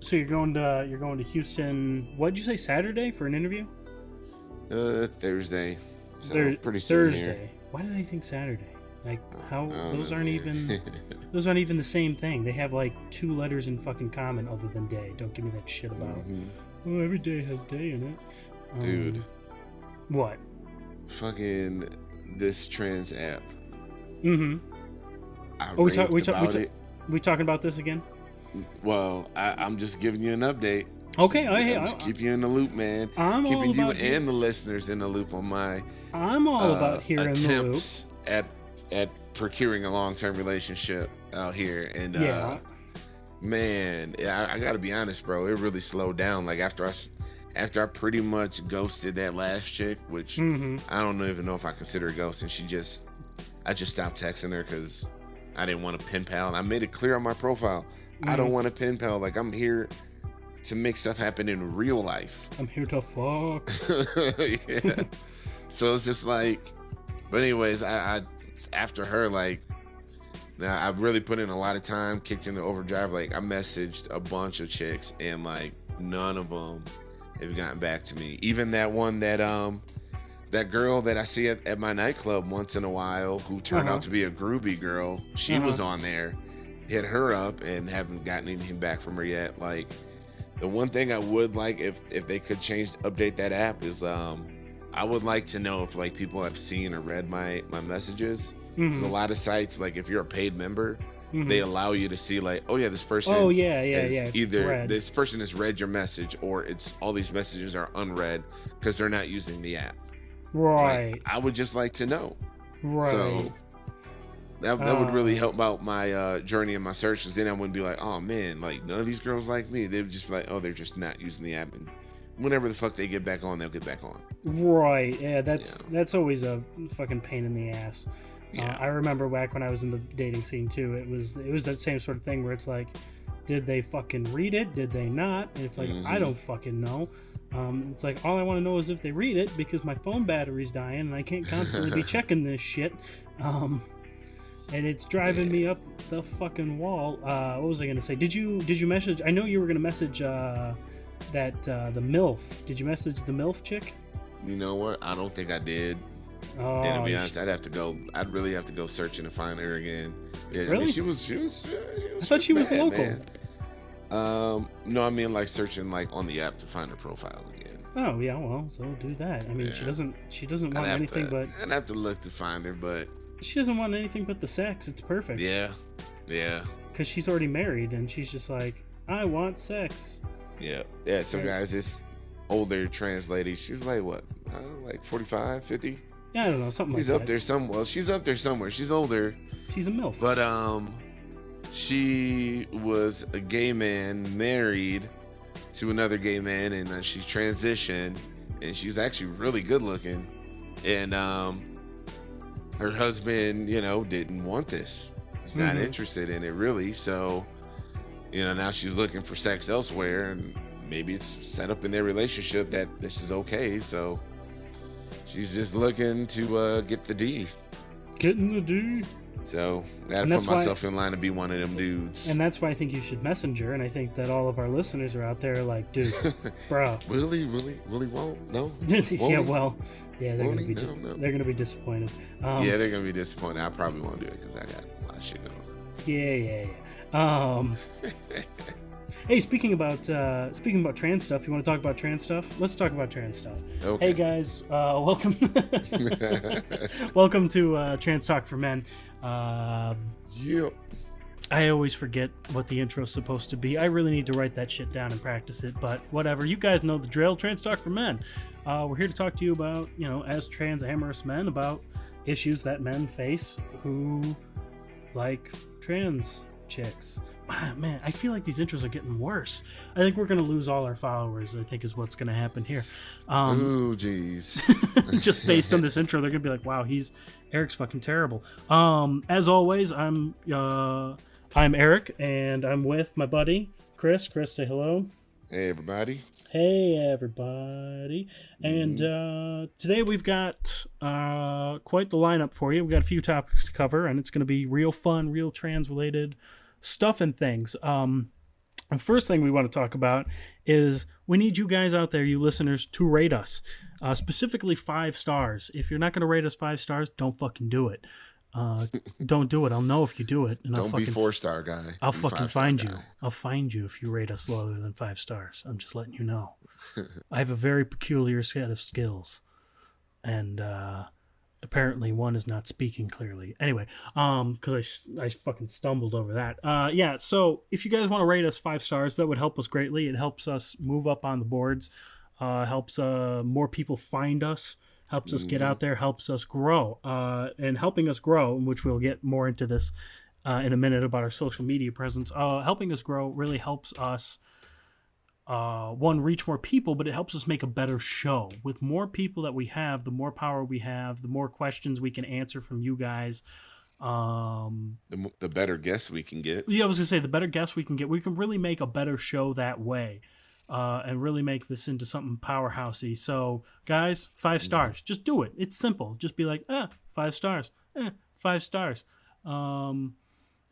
So you're going to you're going to Houston. What did you say Saturday for an interview? Uh, Thursday. So Thur- pretty soon Thursday. here. Why did I think Saturday? Like how those aren't even those aren't even the same thing. They have like two letters in fucking common other than day. Don't give me that shit about. Mhm. Oh, every day has day in it. Um, Dude. What? Fucking this trans app. Mm-hmm. I Oh, we talk- we talk- we it. We talking about this again? Well, I, I'm just giving you an update. Okay. I, hey, I'm I, just keep you in the loop, man. I'm all Keeping you and the listeners in the loop on my I'm all uh, about loop. attempts at at procuring a long term relationship out here. And uh, Yeah. man, I, I got to be honest, bro. It really slowed down. Like after I after I pretty much ghosted that last chick, which Mm-hmm. I don't even know if I consider a ghost, and she just I just stopped texting her because I didn't want to pen pal. And I made it clear on my profile. I don't want to pen pal. Like I'm here to make stuff happen in real life. I'm here to fuck. yeah. so it's just like, but anyways, I, I after her like, now I've really put in a lot of time, kicked into overdrive. Like I messaged a bunch of chicks, and like none of them have gotten back to me. Even that one that um. That girl that I see at, at my nightclub once in a while, who turned Uh-huh. out to be a groovy girl, she Uh-huh. was on there. Hit her up and haven't gotten anything back from her yet. Like, the one thing I would like if if they could change update that app is um I would like to know if like people have seen or read my my messages. There's a lot of sites like if you're a paid member, mhm. they allow you to see like oh yeah this person Oh yeah, yeah, yeah. either red. this person has read your message or it's all these messages are unread because they're not using the app. right, Like, I would just like to know. right. So that, that would really Uh, help out my uh, journey and my searches. Then I wouldn't be like, oh man, like none of these girls like me. They would just be like, oh, they're just not using the app. And whenever the fuck they get back on, they'll get back on. Right. Yeah, that's Yeah. that's always a fucking pain in the ass. Yeah. Uh, I remember back when I was in the dating scene too. It was it was that same sort of thing where it's like, did they fucking read it? Did they not? And it's like I Mhm. don't fucking know. Um, it's like all I want to know is if they read it because my phone battery's dying and I can't constantly be checking this shit. Um, and it's driving me up the fucking wall. Uh, what was I gonna say? Did you did you message? I know you were gonna message uh, that uh, the milf. Did you message the milf chick? You know what? I don't think I did. Oh, and to be honest, I'd have to go. I'd really have to go searching to find her again. Yeah, I mean, Really? she was. She was. she was I thought she was bad, local. man. Um, no, I mean like searching like on the app to find her profile again. Oh yeah, well, so do that. I mean, she doesn't. She doesn't want anything to, but. I'd have to look to find her, but She doesn't want anything but the sex. It's perfect. yeah, yeah, Because she's already married, and she's just like, I want sex. yeah, yeah. So guys, this older trans lady, she's like what, uh, like 45, 50? Yeah, I don't know, something She's like up that. there somewhere. Well, she's up there somewhere. She's older, She's a milf. but um, she was a gay man married to another gay man, and uh, she transitioned, and she's actually really good looking, and um, her husband, you know, didn't want this. He's not Mhm. interested in it really, so you know now she's looking for sex elsewhere, and maybe it's set up in their relationship that this is okay, so. She's just looking to uh, get the D. Getting the D. So I gotta put that's why- myself in line to be one of them dudes. And that's why I think you should messenger. And I think that all of our listeners are out there like, dude, bro. will he? Will he? Will he? Won't? No. yeah, well, yeah, they're gonna be no. they're gonna be disappointed. Um, yeah, they're gonna be disappointed. I probably won't do it because I got a lot of shit going on. Yeah, yeah, yeah. Um, hey, speaking about uh, speaking about trans stuff, you want to talk about trans stuff? Let's talk about trans stuff. Okay. Hey guys, uh, welcome, welcome to uh, Trans Talk for Men. Uh, Yep. I always forget what the intro's supposed to be. I really need to write that shit down and practice it. But whatever, you guys know the drill. Trans Talk for Men. Uh, we're here to talk to you about, you know, as trans amorous men, about issues that men face who like trans chicks. Ah, Man, I feel like these intros are getting worse. I think we're gonna lose all our followers. I think is what's gonna happen here. Um, Ooh, jeez. just based on this intro, they're gonna be like, "Wow, he's Eric's fucking terrible." Um, as always, I'm uh, I'm Eric, and I'm with my buddy Chris. Chris, say hello. hey, everybody. Hey, everybody! And uh, today we've got uh, quite the lineup for you. We've got a few topics to cover, and it's going to be real fun, real trans related stuff and things. Um, The first thing we want to talk about is we need you guys out there, you listeners, to rate us. Uh, specifically five stars. If you're not going to rate us five stars, don't fucking do it. Uh, don't do it. I'll know if you do it, and I'll Don't fucking be four star guy. I'll Be fucking find you. I'll find you if you rate us lower than five stars. I'm just letting you know. I have a very peculiar set of skills, and uh, apparently one is not speaking clearly. Anyway, um, because I fucking stumbled over that. Uh, yeah. So if you guys want to rate us five stars, that would help us greatly. It helps us move up on the boards. Uh, helps uh more people find us. Helps us get Mhm. out there. Helps us grow. Uh, and helping us grow, which we'll get more into this uh, in a minute about our social media presence. Uh, helping us grow really helps us, uh, one, reach more people, but it helps us make a better show. With more people that we have, the more power we have, the more questions we can answer from you guys. Um, The, the better guess we can get. yeah, I was gonna say the better guests we can get, we can really make a better show that way, uh, and really make this into something powerhousey. So, guys, five stars. Just do it. It's simple. Just be like, ah, five stars. Eh, five stars. Um,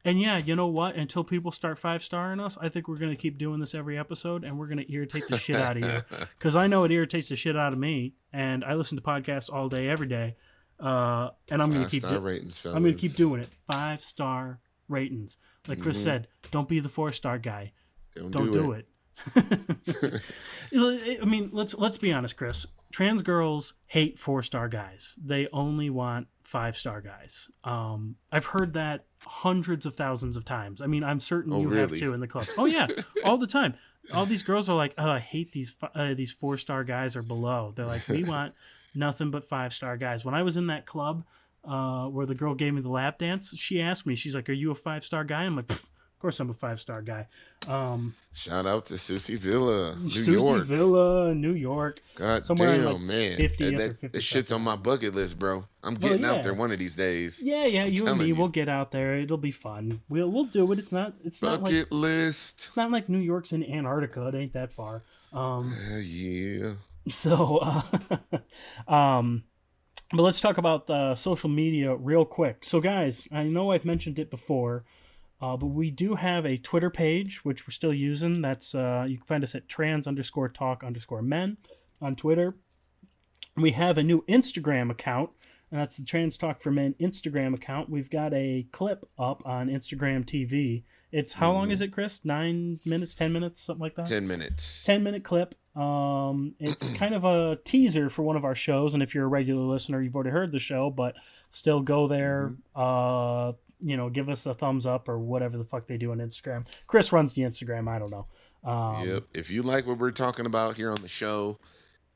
and yeah, you know what? Until people start five starring us, I think we're gonna keep doing this every episode, and we're gonna irritate the shit out of you because I know it irritates the shit out of me, and I listen to podcasts all day, every day, uh, and I'm gonna keep. Five-star do- ratings. I'm gonna keep doing it. Five star ratings. Like Chris Mhm. said, don't be the four star guy. Don't, Don't do, it. I mean, let's let's be honest, Chris. Trans girls hate four star guys. They only want five star guys. Um, I've heard that hundreds of thousands of times. I mean, I'm certain Oh, you have really? too in the club. Oh yeah, all the time. All these girls are like, oh, I hate these uh, these four star guys or below. They're like, we want nothing but five star guys. When I was in that club uh, where the girl gave me the lap dance, she asked me, she's like, "Are you a five star guy?" I'm like, "Pfft, "Of course I'm a five star guy." Um, Shout out to Susie Villa, New Susie York. Villa, New York. God somewhere damn, like, man. 50th that, that, 50th that shit's on my bucket list, bro. I'm getting yeah. out there one of these days. Yeah, yeah, you and me, you. we'll get out there. It'll be fun. We'll we'll do it. It's not it's not like Bucket list. it's not like New York's in Antarctica. It ain't that far. Um, Hell yeah. so, uh, um, but let's talk about uh, social media real quick. So, guys, I know I've mentioned it before, uh, but we do have a Twitter page which we're still using. That's uh, you can find us at trans underscore talk underscore men on Twitter. We have a new Instagram account, and that's the Trans Talk for Men Instagram account. We've got a clip up on Instagram TV. It's how long Mhm. is it, Chris? Nine minutes, ten minutes, something like that. 10 minutes. 10 minute clip. Um, it's kind of a teaser for one of our shows, and if you're a regular listener, you've already heard the show, but still go there. Uh, you know, give us a thumbs up or whatever the fuck they do on Instagram. Chris runs the Instagram. I don't know. Um, yep. If you like what we're talking about here on the show,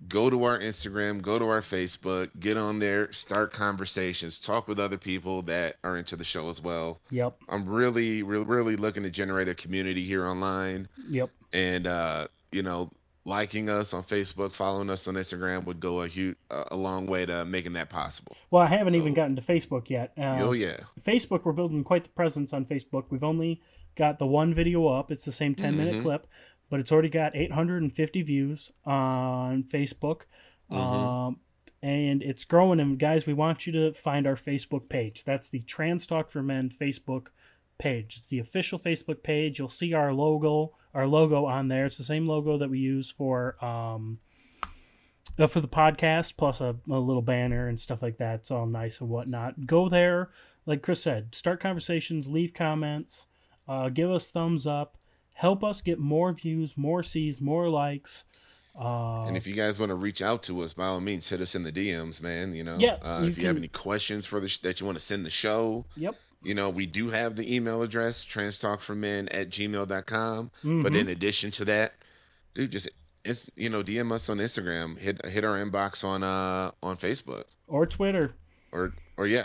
go to our Instagram, go to our Facebook, get on there, start conversations, talk with other people that are into the show as well. Yep. I'm really, really, really looking to generate a community here online. Yep. and uh, you know, liking us on Facebook, following us on Instagram would go a huge, a long way to making that possible. Well, I haven't even gotten to Facebook yet. Uh, oh yeah, Facebook, we're building quite the presence on Facebook. We've only got the one video up. It's the same 10 minute Mhm. clip, but it's already got 850 views on Facebook. Mhm. Um, and it's growing. And guys, we want you to find our Facebook page. That's the Trans Talk for Men Facebook page. It's the official Facebook page. You'll see our logo, our logo on there. It's the same logo that we use for um, uh, for the podcast, plus a, a little banner and stuff like that. It's all nice and whatnot. Go there, like Chris said, start conversations, leave comments, uh, give us thumbs up, help us get more views, more sees, more likes. Uh, and if you guys want to reach out to us, by all means, hit us in the DMs, man. You know, Yeah, uh, you if you have any questions for the sh- that you want to send the show, yep. You know, we do have the email address transtalkformen at gmail.com. But mhm. in addition to that, dude, just it's, you know, DM us on Instagram, hit hit our inbox on uh on Facebook, or Twitter. or or yeah,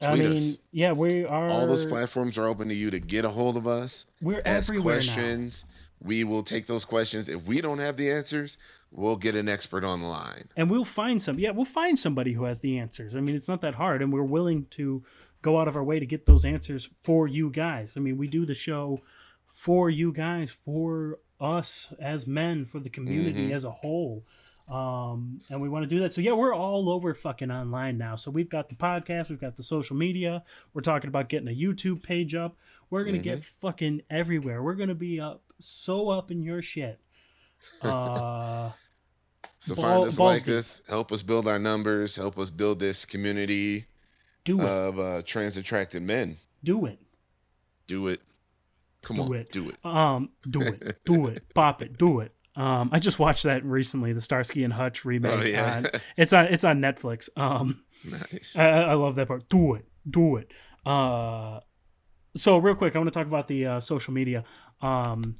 I tweet mean, us. yeah, we are. All those platforms are open to you to get a hold of us. We're ask questions. We will take those questions. If we don't have the answers, we'll get an expert on the line. and we'll find some. Yeah, we'll find somebody who has the answers. I mean, it's not that hard, and we're willing to go out of our way to get those answers for you guys. I mean, we do the show for you guys, for us as men, for the community Mhm. as a whole. Um, and we want to do that. So yeah, we're all over fucking online now. So we've got the podcast, we've got the social media. We're talking about getting a YouTube page up. We're gonna get fucking everywhere. We're gonna be up so up in your shit. Uh, So Ball- find us like deep. us, help us build our numbers, help us build this community do it, of uh, trans attracted men. do it, Do it. Come on. Do on, it. do it. um, do it, do it, pop it, do it. Um, I just watched that recently, the Starsky and Hutch remake. Oh yeah, on- it's on it's on Netflix. Um, nice. I, I I love that part. Do it, do it. Uh, so real quick, I want to talk about the uh, social media. Um,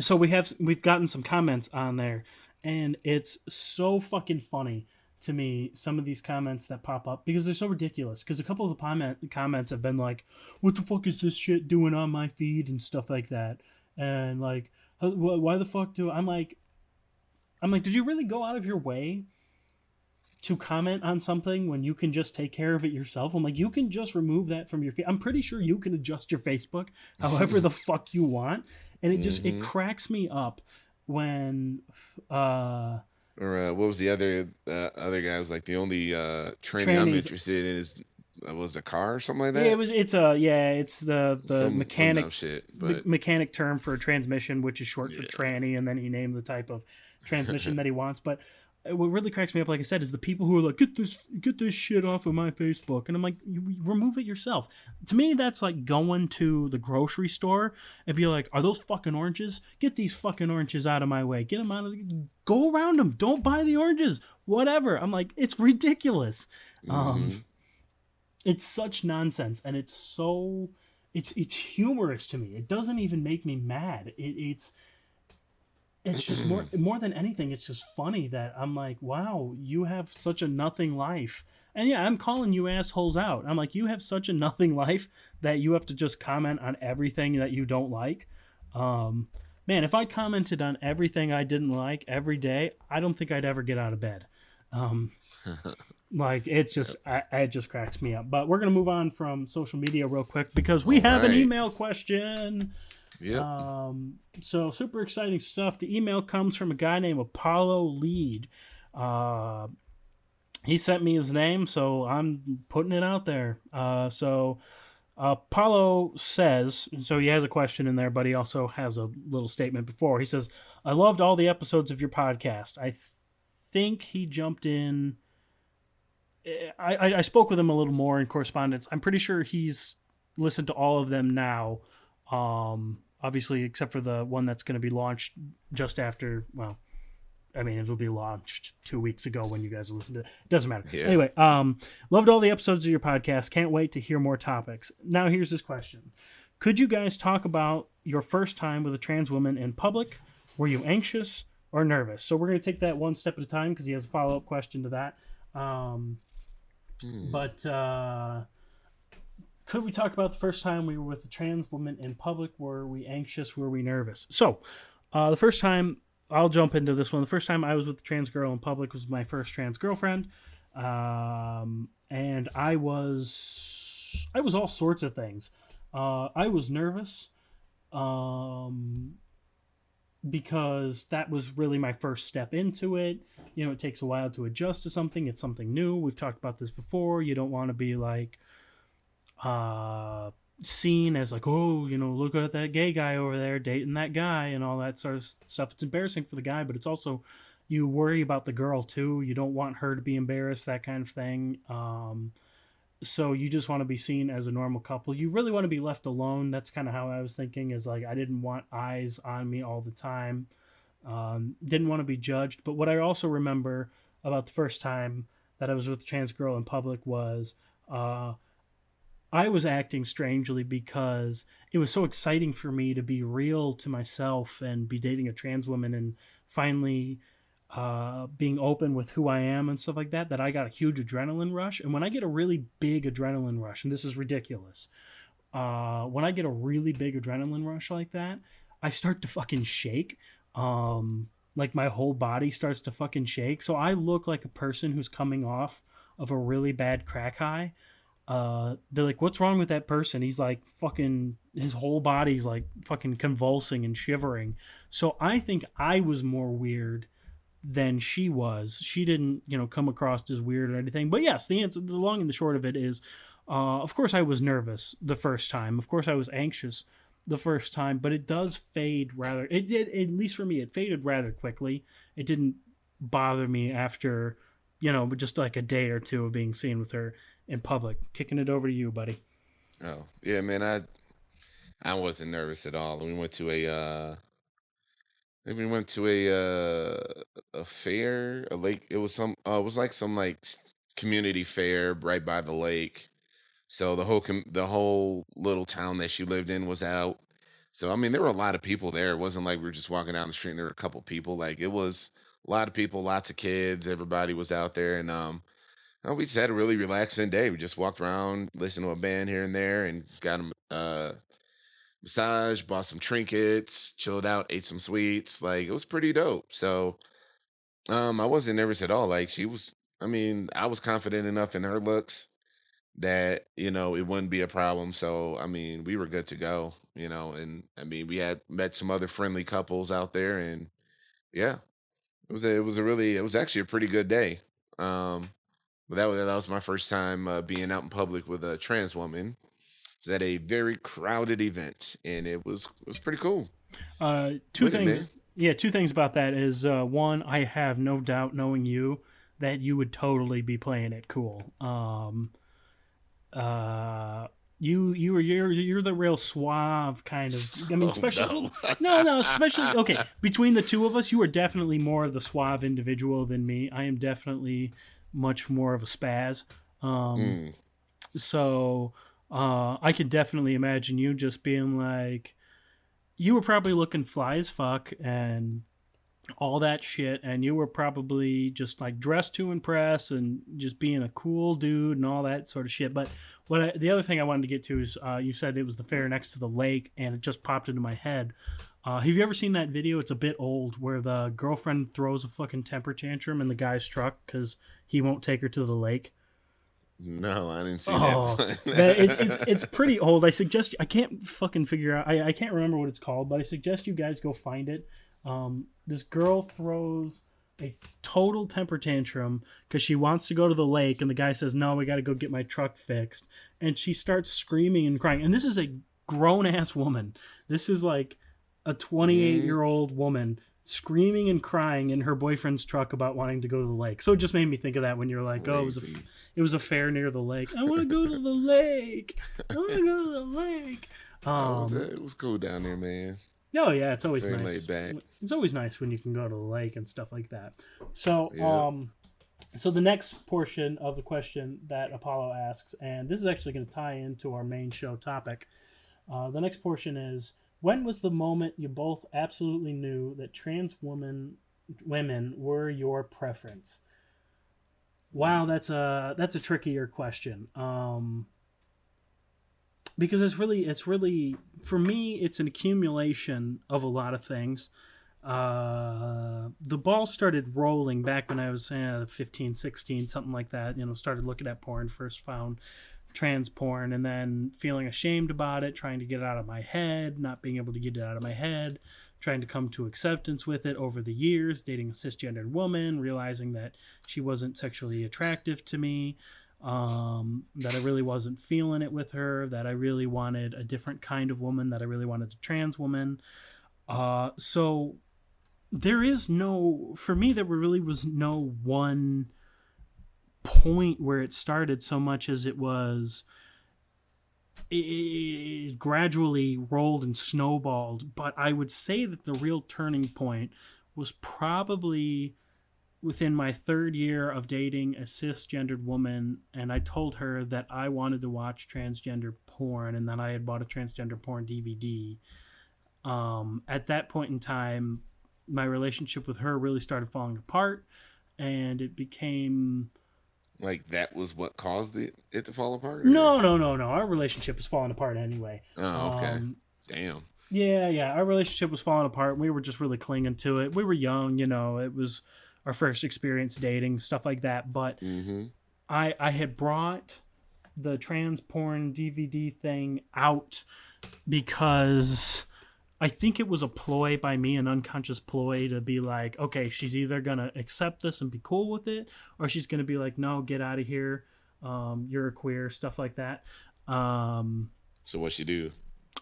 so we have we've gotten some comments on there, and it's so fucking funny to me some of these comments that pop up because they're so ridiculous. Because a couple of the comment, comments have been like, "What the fuck is this shit doing on my feed?" and stuff like that, and like, "Uh, "Why the fuck do?" I'm like, I'm like, did you really go out of your way to comment on something when you can just take care of it yourself. I'm like, you can just remove that from your feed. I'm pretty sure you can adjust your Facebook however the fuck you want. And it just Mhm. it cracks me up when uh Or uh, what was the other uh, other guy? Was like the only uh, training I'm interested in is uh, was a car or something like that. yeah, it was it's a yeah, it's the the Some- some mechanic dumb shit, me- mechanic term for a transmission, which is short for Yeah. tranny, and then he named the type of transmission that he wants. But uh, what really cracks me up, like I said, is the people who are like, "Get this, get this shit off of my Facebook," and I'm like, remove it yourself. To me, that's like going to the grocery store and be like, "Are those fucking oranges? Get these fucking oranges out of my way. Get them out of. The, go around them. Don't buy the oranges. Whatever." I'm like, it's ridiculous. Um, mhm. it's such nonsense and it's so it's it's humorous to me it doesn't even make me mad it, it's it's just more more than anything it's just funny that i'm like wow you have such a nothing life. And yeah i'm calling you assholes out. I'm like you have such a nothing life that you have to just comment on everything that you don't like. Um man if i commented on everything i didn't like every day i don't think i'd ever get out of bed. Um like it's just I, it just cracks me up. But we're gonna move on from social media real quick because we have an email question yep. um so super exciting stuff the email comes from a guy named apollo lead uh he sent me his name so i'm putting it out there uh so Apollo says, so he has a question in there, but he also has a little statement before. He says, I loved all the episodes of your podcast. I think he jumped in. I, I, I spoke with him a little more in correspondence. I'm pretty sure he's listened to all of them now. Um, obviously, except for the one that's going to be launched just after. Well, I mean, it'll be launched two weeks ago when you guys listen to it. Doesn't matter. Yeah. Anyway, um, loved all the episodes of your podcast. Can't wait to hear more topics. Now, here's this question: Could you guys talk about your first time with a trans woman in public? Were you anxious or nervous? So we're going to take that one step at a time because he has a follow up question to that. Um, Hmm. but uh, could we talk about the first time we were with a trans woman in public? Were we anxious? Were we nervous? So, uh, the first time I'll jump into this one. The first time I was with a trans girl in public was my first trans girlfriend, um, and I was I was all sorts of things. Uh, I was nervous. Um, because that was really my first step into it. You know, it takes a while to adjust to something. It's something new. We've talked about this before. You don't want to be like uh seen as like, oh, you know, look at that gay guy over there dating that guy and all that sort of stuff. It's embarrassing for the guy, but it's also you worry about the girl too. You don't want her to be embarrassed, that kind of thing. Um so you just want to be seen as a normal couple. You really want to be left alone. That's kind of how I was thinking. Is like I didn't want eyes on me all the time. Um, didn't want to be judged. But what I also remember about the first time that I was with a trans girl in public was uh, I was acting strangely because it was so exciting for me to be real to myself and be dating a trans woman and finally uh, being open with who I am and stuff like that, that I got a huge adrenaline rush. And when I get a really big adrenaline rush, and this is ridiculous, uh, when I get a really big adrenaline rush like that, I start to fucking shake. Um, like my whole body starts to fucking shake. So I look like a person who's coming off of a really bad crack high. Uh, they're like, "What's wrong with that person?" He's like, "Fucking, his whole body's like fucking convulsing and shivering." So I think I was more weird than she was. She didn't, you know, come across as weird or anything. But yes, the answer, the long and the short of it is, uh, of course, I was nervous the first time. Of course, I was anxious the first time, but it does fade rather. It did, at least for me, it faded rather quickly. It didn't bother me after, you know, just like a day or two of being seen with her in public. Kicking it over to you, buddy. Oh yeah, man. I I wasn't nervous at all. We went to a uh, we went to a uh, a fair, a lake. It was some. Uh, it was like some like community fair right by the lake. So the whole com- the whole little town that she lived in was out. So I mean, there were a lot of people there. It wasn't like we were just walking down the street and there were a couple people. Like it was a lot of people, lots of kids. Everybody was out there, and um, uh, we just had a really relaxing day. We just walked around, listened to a band here and there, and got a uh, massage, bought some trinkets, chilled out, ate some sweets. Like it was pretty dope. So um, I wasn't nervous at all. Like she was. I mean, I was confident enough in her looks that you know it wouldn't be a problem. So I mean, we were good to go. You know, and I mean, we had met some other friendly couples out there, and yeah, it was a, it was a really it was actually a pretty good day. Um, but that was that was my first time uh, being out in public with a trans woman. It was at a very crowded event, and it was it was pretty cool. Uh, two it, things. yeah, two things about that is uh, one, I have no doubt, knowing you, that you would totally be playing it cool. Um, uh, you you are you're you're the real suave kind of. I mean, Oh, especially no. no, no, especially okay. Between the two of us, you are definitely more of the suave individual than me. I am definitely much more of a spaz. Um, Mm, so uh, I could definitely imagine you just being like, you were probably looking fly as fuck and all that shit, and you were probably just like dressed to impress and just being a cool dude and all that sort of shit. But what I, the other thing I wanted to get to is uh, you said it was the fair next to the lake, and it just popped into my head. Uh, have you ever seen that video? It's a bit old where the girlfriend throws a fucking temper tantrum in the guy's truck because he won't take her to the lake. no, I didn't see Oh, that. that- it, it's it's pretty old. I suggest I can't fucking figure out. I, I can't remember what it's called, but I suggest you guys go find it. Um, this girl throws a total temper tantrum because she wants to go to the lake, and the guy says, "No, we got to go get my truck fixed." And she starts screaming and crying. And this is a grown ass woman. This is like a 28 year old woman screaming and crying in her boyfriend's truck about wanting to go to the lake. So it just made me think of that when you're like, "Oh, it was a." It was a fair near the lake. I want to go to the lake. I want to go to the lake. it, was, Um, uh, it was cool down there, man. oh yeah, it's always Very nice. It's always nice when you can go to the lake and stuff like that. So, um, so the next portion of the question that Apollo asks, and this is actually going to tie into our main show topic. Uh, the next portion is: When was the moment you both absolutely knew that trans women women were your preference? Wow, that's a that's a trickier question. Um, because it's really it's really for me it's an accumulation of a lot of things uh the ball started rolling back when i was uh, 15 16 something like that you know started looking at porn first found trans porn and then feeling ashamed about it trying to get it out of my head not being able to get it out of my head trying to come to acceptance with it over the years dating a cisgendered woman realizing that she wasn't sexually attractive to me um, that I really wasn't feeling it with her, that I really wanted a different kind of woman, that I really wanted a trans woman. Uh, so there is no, for me, there really was no one point where it started so much as it was it, gradually rolled and snowballed. But i would say that the real turning point was probably within my third year of dating a cisgendered woman and i told her that i wanted to watch transgender porn and that i had bought a transgender porn dvd um, at that point in time my relationship with her really started falling apart and it became Like that was what caused it, it to fall apart. or- no no no no our relationship was falling apart anyway Oh, okay. um, Damn. Yeah, yeah. Our relationship was falling apart. We were just really clinging to it. We were young, you know. It was our first experience dating, stuff like that. But Mm-hmm. I I had brought the trans porn DVD thing out because I think it was a ploy by me, an unconscious ploy to be like, okay, she's either gonna accept this and be cool with it, or she's gonna be like, no, get out of here. Um, you're a queer, stuff like that. Um, So what she do?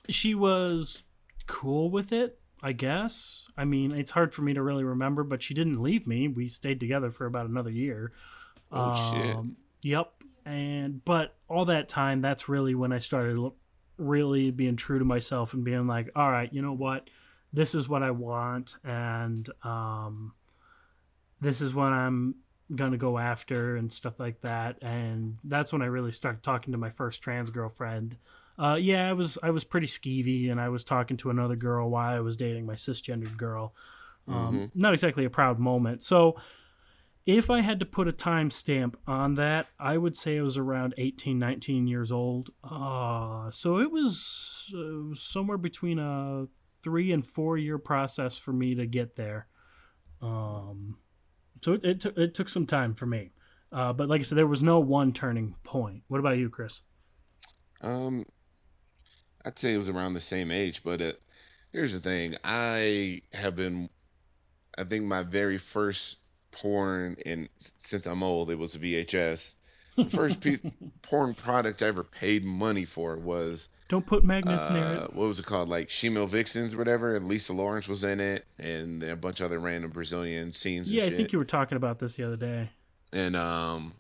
she was cool with it, I guess. I mean, it's hard for me to really remember, but she didn't leave me. We stayed together for about another year. Oh, shit. Um, Yep. And but all that time, that's really when I started really being true to myself and being like, all right, you know what, this is what I want, and um, this is what I'm gonna go after and stuff like that. And that's when I really started talking to my first trans girlfriend. Uh, yeah, I was I was pretty skeevy, and I was talking to another girl while I was dating my cisgendered girl. Um, Not exactly a proud moment. So, if I had to put a timestamp on that, I would say it was around 18, 19 years old. Uh, so it was uh, somewhere between a three and four year process for me to get there. Um, so it, it, took it took some time for me. Uh, but like I said, there was no one turning point. What about you, Chris? Um, I'd say it was around the same age, but uh, here's the thing: I have been, I think my very first porn, and since I'm old, it was a VHS. The first piece porn product I ever paid money for was Don't put magnets near uh, it. what was it called, like Shemale Vixens, or whatever. And Lisa Lawrence was in it, and a bunch of other random Brazilian scenes. Yeah, I think you were talking about this the other day. and um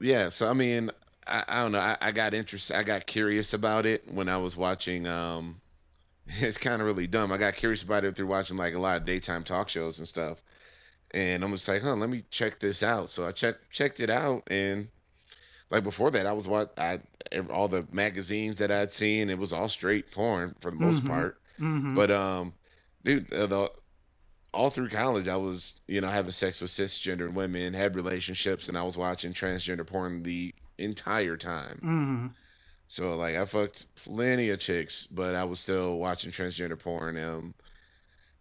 yeah so i mean i, I don't know I, I got interested i got curious about it when i was watching um it's kind of really dumb i got curious about it through watching like a lot of daytime talk shows and stuff and i'm just like huh let me check this out so i checked checked it out and like before that i was what i all the magazines that i'd seen it was all straight porn for the most Mhm. part hmm but um, dude, uh, the all through college, I was you know having sex with cisgender women, had relationships, and I was watching transgender porn the entire time. hmm So like, I fucked plenty of chicks, but I was still watching transgender porn. Um,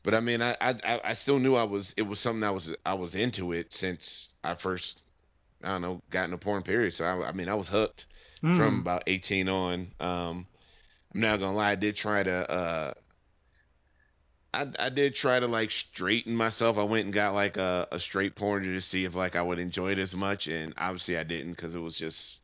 but I mean, I I I- still knew I was it was something I was I was into it since I first I don't know got into porn. Period. So I, I mean, I was hooked Mm-hmm. from about 18 on. Um, I'm not gonna lie, I did try to. Uh, I I did try to like straighten myself. I went and got like a, a straight porn to see if like I would enjoy it as much, and obviously I didn't because it was just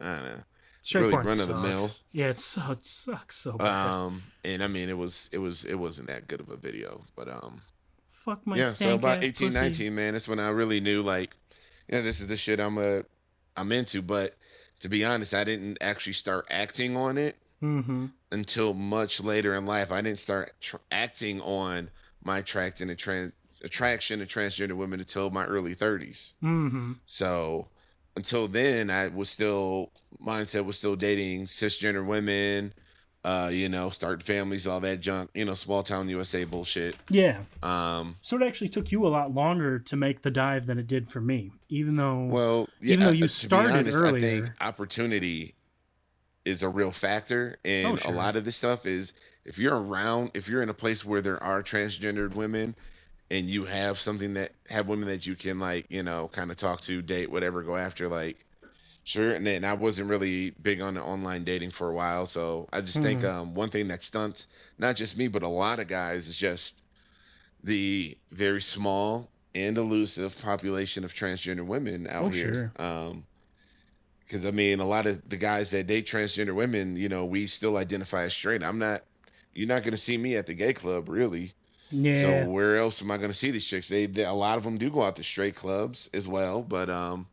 I don't know. Straight really run of the mill. Yeah, it, su- it sucks so bad. Um, and I mean it was it was it wasn't that good of a video, but um, Fuck my yeah. So about 18, pussy. 19, man, that's when I really knew like, yeah, this is the shit I'm a I'm into. But to be honest, I didn't actually start acting on it Mm-hmm. until much later in life. I didn't start tr- acting on my attraction to trans attraction to transgender women until my early 30s. Mm-hmm. So until then, I was still mindset was still dating cisgender women. Uh, you know, starting families, all that junk. You know, small town USA bullshit. Yeah. Um, So it actually took you a lot longer to make the dive than it did for me, even though. well, yeah, Even though you started be started I think opportunity is a real factor, and Oh, sure. a lot of this stuff is if you're around, if you're in a place where there are transgendered women, and you have something that have women that you can like, you know, kind of talk to, date, whatever, go after, like, sure. And then I wasn't really big on the online dating for a while, so I just think Mhm. um, one thing that stunts not just me but a lot of guys is just the very small and elusive population of transgender women out Oh, here. Um, because I mean, a lot of the guys that date transgender women, you know, we still identify as straight. I'm not. You're not gonna see me at the gay club, really. Yeah. So where else am I gonna see these chicks? They, they a lot of them do go out to straight clubs as well, but um,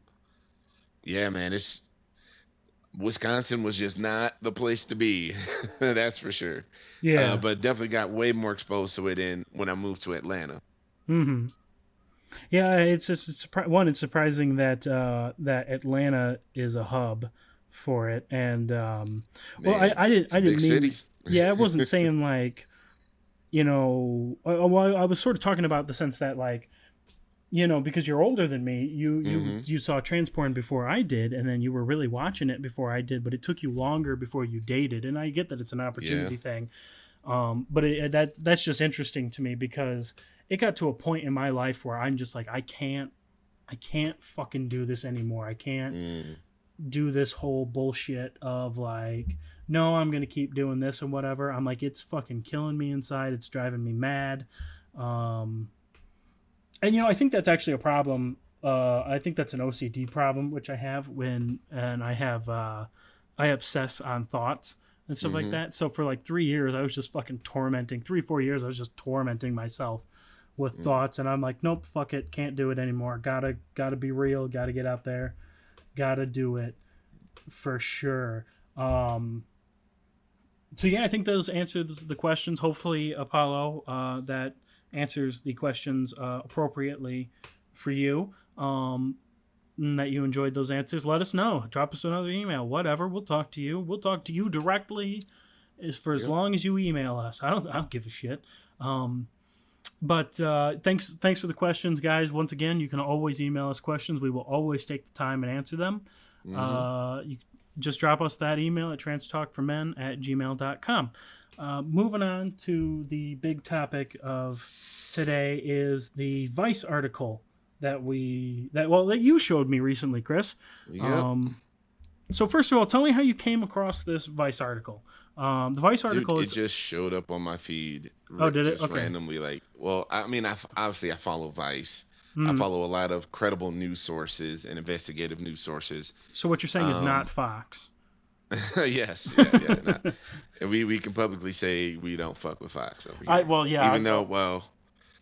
yeah, man, it's Wisconsin was just not the place to be. That's for sure. yeah. Uh, but definitely got way more exposed to it in when I moved to Atlanta. Mm-hmm. Yeah, it's just it's one. It's surprising that uh, that Atlanta is a hub for it, and um, well, Man, I, I didn't I didn't mean city. yeah, I wasn't saying like, you know, well, I was sort of talking about the sense that like, you know, because you're older than me, you you Mhm. you saw trans porn before I did, and then you were really watching it before I did, but it took you longer before you dated, and I get that it's an opportunity thing, um, but it, that's that's just interesting to me because it got to a point in my life where I'm just like I can't. I can't fucking do this anymore. I can't Mm, do this whole bullshit of like, no, I'm gonna keep doing this and whatever. I'm like, it's fucking killing me inside. It's driving me mad. Um, and you know, I think that's actually a problem. Uh, I think that's an OCD problem, which I have when, and I have, uh, I obsess on thoughts and stuff like Mhm. that. So for like three years, I was just fucking tormenting. Three, four years, I was just tormenting myself with Mm. thoughts, and I'm like, nope, fuck it, can't do it anymore. Gotta, gotta be real. Gotta get out there. Gotta do it for sure. Um, so yeah, I think those answers the questions. Hopefully, Apollo, uh, that answers the questions uh, appropriately for you. Um, and that you enjoyed those answers. Let us know. Drop us another email. Whatever. We'll talk to you. We'll talk to you directly, as for as Yep. long as you email us. I don't. I don't give a shit. Um, but uh, thanks. Thanks for the questions, guys. Once again, you can always email us questions. We will always take the time and answer them. Mhm. Uh, you just drop us that email at transtalkformen at gmail.com. Uh, moving on to the big topic of today is the Vice article that we that well that you showed me recently, Chris. Yep. Um, so first of all, tell me how you came across this Vice article. Um, the Vice Dude, article it is just showed up on my feed. Oh, did it? Okay. randomly, like, well, I mean, I obviously I follow Vice. I Mhm. follow a lot of credible news sources and investigative news sources. so what you're saying is um, not Fox. yes, yeah, yeah. not- we we can publicly say we don't fuck with Fox over here. I well yeah Even I, though, well,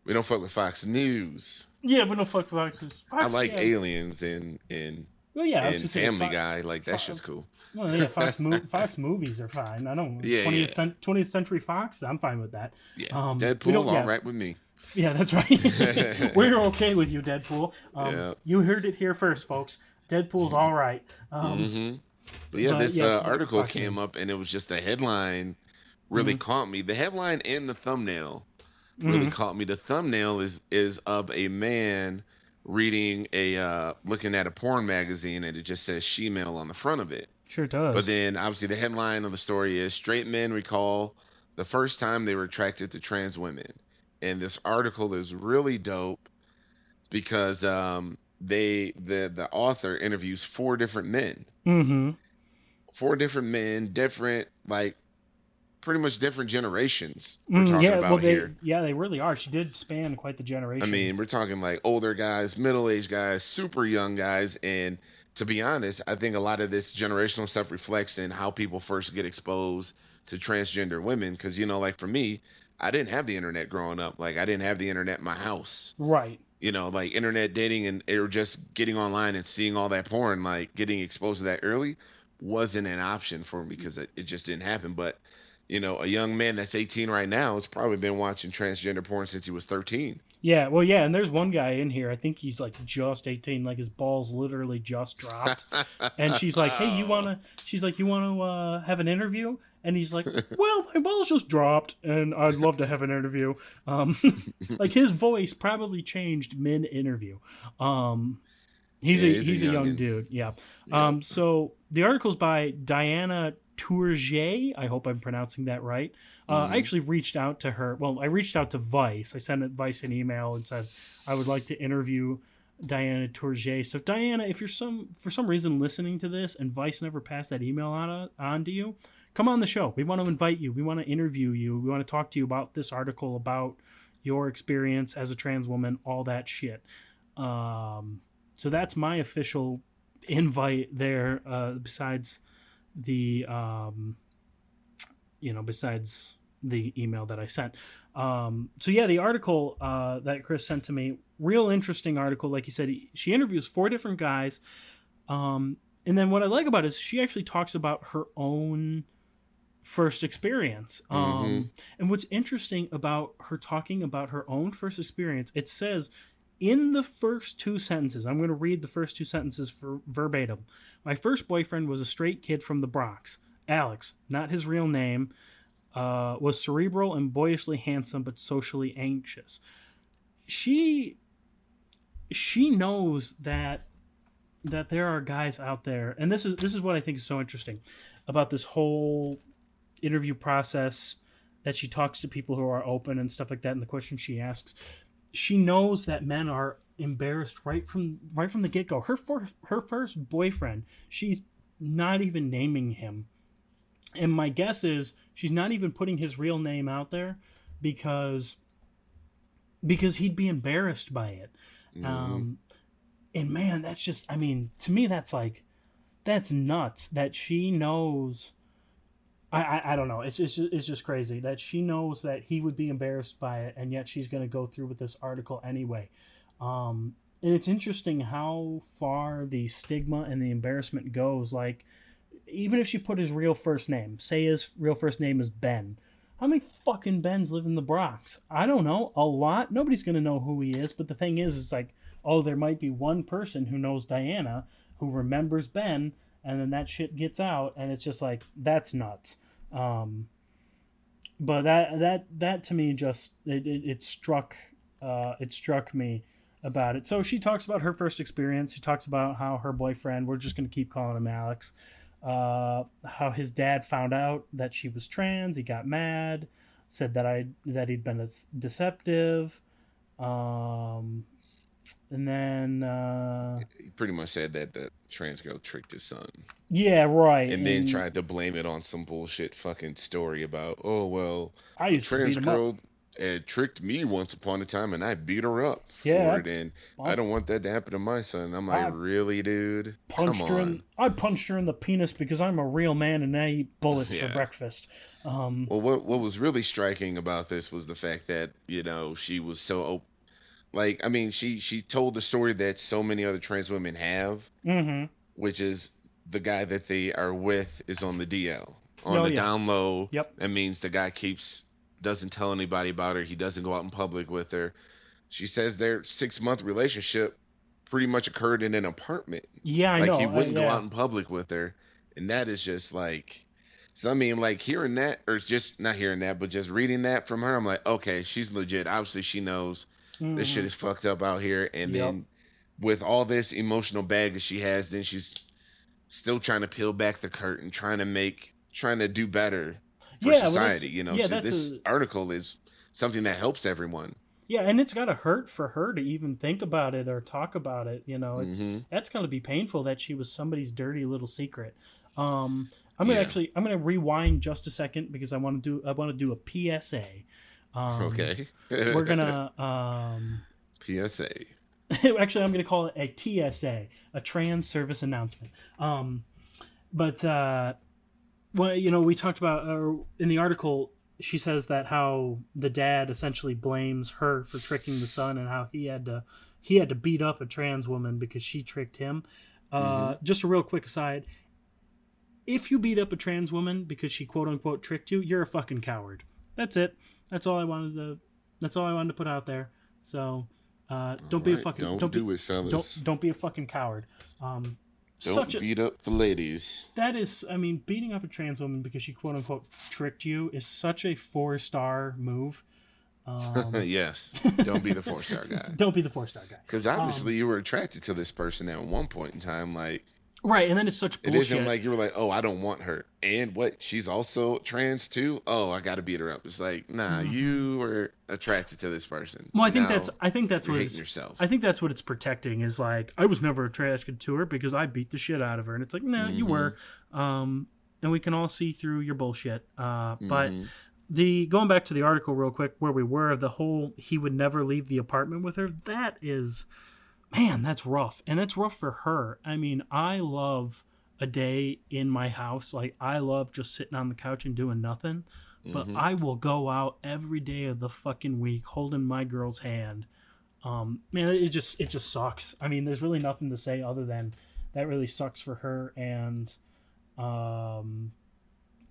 we don't fuck with Fox News. yeah we don't fuck Fox. Fox I like yeah. aliens and and Well yeah, and Family Fo- Guy. Like that Fo- shit's cool. Well, yeah, Fox, mo- Fox movies are fine. I don't. Yeah, 20th, yeah. cent- 20th Century Fox, I'm fine with that. Yeah, Um, Deadpool, all yeah. right with me. Yeah, that's right. We're okay with you, Deadpool. Um, Yeah. You heard it here first, folks. Deadpool's all right. Um, hmm But yeah, but this yeah, uh, article Fox came up and it was just a headline really Mhm. caught me. The headline and the thumbnail really mhm. caught me. The thumbnail is is of a man reading a uh looking at a porn magazine and it just says she-male on the front of it. Sure does. But then obviously the headline of the story is straight men recall the first time they were attracted to trans women. And this article is really dope because um they the the author interviews four different men. mm-hmm. Four different men, different like pretty much different generations we're talking Mm, yeah, about well, they, here. yeah, they really are. She did span quite the generation. I mean, we're talking like older guys, middle-aged guys, super young guys, and to be honest, I think a lot of this generational stuff reflects in how people first get exposed to transgender women. Because you know, like for me, I didn't have the internet growing up. Like I didn't have the internet in my house. right. You know, like internet dating and or just getting online and seeing all that porn, like getting exposed to that early, wasn't an option for me because it, it just didn't happen. But you know, a young man that's 18 right now has probably been watching transgender porn since he was 13. Yeah, well, yeah, and there's one guy in here. I think he's like just 18, like his balls literally just dropped. and she's like, "Hey, you wanna?" She's like, "You wanna uh, have an interview?" And he's like, "Well, my balls just dropped, and I'd love to have an interview." Um, like his voice probably changed mid interview. Um, he's Yeah, a he's a he's a, young youngin'. dude. Yeah. Yeah. Um, so the article's by Diana Tourjée. I hope I'm pronouncing that right. Uh, Mhm. I actually reached out to her. Well, I reached out to Vice. I sent Vice an email and said I would like to interview Diana Tourjée. So Diana, if you're some for some reason listening to this and Vice never passed that email on on to you, come on the show. We want to invite you. We want to interview you. We want to talk to you about this article about your experience as a trans woman, all that shit. Um, so that's my official invite there. Uh, besides the um, you know, besides the email that I sent. Um, so yeah, the article uh, that Chris sent to me, real interesting article. Like you said, he- she interviews four different guys, um, and then what I like about it is she actually talks about her own first experience. Um, Mhm. And what's interesting about her talking about her own first experience, it says in the first two sentences, I'm going to read the first two sentences for verbatim. My first boyfriend was a straight kid from the Bronx. Alex, not his real name, uh, was cerebral and boyishly handsome but socially anxious. She she knows that that there are guys out there, and this is this is what I think is so interesting about this whole interview process that she talks to people who are open and stuff like that and the questions she asks she knows that men are embarrassed right from right from the get go. Her first her first boyfriend, she's not even naming him, and my guess is she's not even putting his real name out there because because he'd be embarrassed by it. Mhm. Um, and man, that's just I mean to me that's like that's nuts that she knows. I, I, I don't know. It's, it's just, it's just crazy that she knows that he would be embarrassed by it, and yet she's going to go through with this article anyway. Um, and it's interesting how far the stigma and the embarrassment goes. Like, even if she put his real first name, say his real first name is Ben, how many fucking Bens live in the Bronx? I don't know. A lot. Nobody's going to know who he is. But the thing is, it's like, oh, there might be one person who knows Diana who remembers Ben, and then that shit gets out, and it's just like, that's nuts. Um, but that that that to me just it, it, it struck uh, it struck me about it. So she talks about her first experience. She talks about how her boyfriend, we're just going to keep calling him Alex, uh, how his dad found out that she was trans. He got mad, said that I that he'd been deceptive, um, and then uh, He pretty much said that the trans girl tricked his son, yeah, right, and then tried to blame it on some bullshit fucking story about, oh well, I used trans girl had tricked me once upon a time, and I beat her up Yeah, for it, and I- I don't want that to happen to my son. I'm like, I really, dude? punched Come her on. in I punched her in the penis because I'm a real man and I eat bullets Yeah. for breakfast. Um Well, what what was really striking about this was the fact that you know she was so like I mean she she told the story that so many other trans women have, mhm. which is the guy that they are with is on the DL on Oh, the yeah. down low. Yep. That means the guy keeps doesn't tell anybody about her. He doesn't go out in public with her. She says their six month relationship pretty much occurred in an apartment. Yeah, I like know. he uh, wouldn't go yeah. out in public with her and that is just like so i mean like hearing that or just not hearing that but just reading that from her i'm like okay she's legit obviously she knows this shit is fucked up out here and Yep. then with all this emotional baggage she has then she's still trying to peel back the curtain trying to make trying to do better for Yeah, well, society you know yeah, so this a- article is something that helps everyone Yeah, and it's got to hurt for her to even think about it or talk about it, you know. It's Mhm. that's to be painful that she was somebody's dirty little secret. Um I'm going to Yeah. actually I'm going to rewind just a second because I want to do I want to do a PSA. Um, okay. We're going to um psa actually i'm going to call it a tsa a trans service announcement. Um, but uh, well you know we talked about uh, in the article she says that how the dad essentially blames her for tricking the son and how he had to he had to beat up a trans woman because she tricked him. Uh, just a real quick aside. If you beat up a trans woman because she quote unquote tricked you you're a fucking coward. That's it that's all i wanted to that's all i wanted to put out there so uh, don't be a fucking don't, don't, do be, it fellas don't don't be a fucking coward. Um, Don't a beat up the ladies. that is, I mean, beating up a trans woman because she quote unquote tricked you is such a four star move. Um, yes. Don't be the four star guy. don't be the four star guy, Because Um, obviously you were attracted to this person at one point in time. Like right? And then it's such it bullshit. isn't like you were like, oh, I don't want her. And what? She's also trans too. Oh, I got to beat her up. It's like, nah, Mhm. you were attracted to this person. well, I think Now that's I think that's what it's, yourself. I think that's what it's protecting is like I was never attracted to her because I beat the shit out of her, and it's like, no, you Mm-hmm. were. Um, and we can all see through your bullshit. Uh, but Mhm. the going back to the article real quick where we were the whole he would never leave the apartment with her that is man that's rough. And that's rough for her. I mean i love a day in my house. Like i love just sitting on the couch and doing nothing. But Mhm. i will go out every day of the fucking week holding my girl's hand. Um man it just it just sucks. I mean there's really nothing to say other than that really sucks for her. And um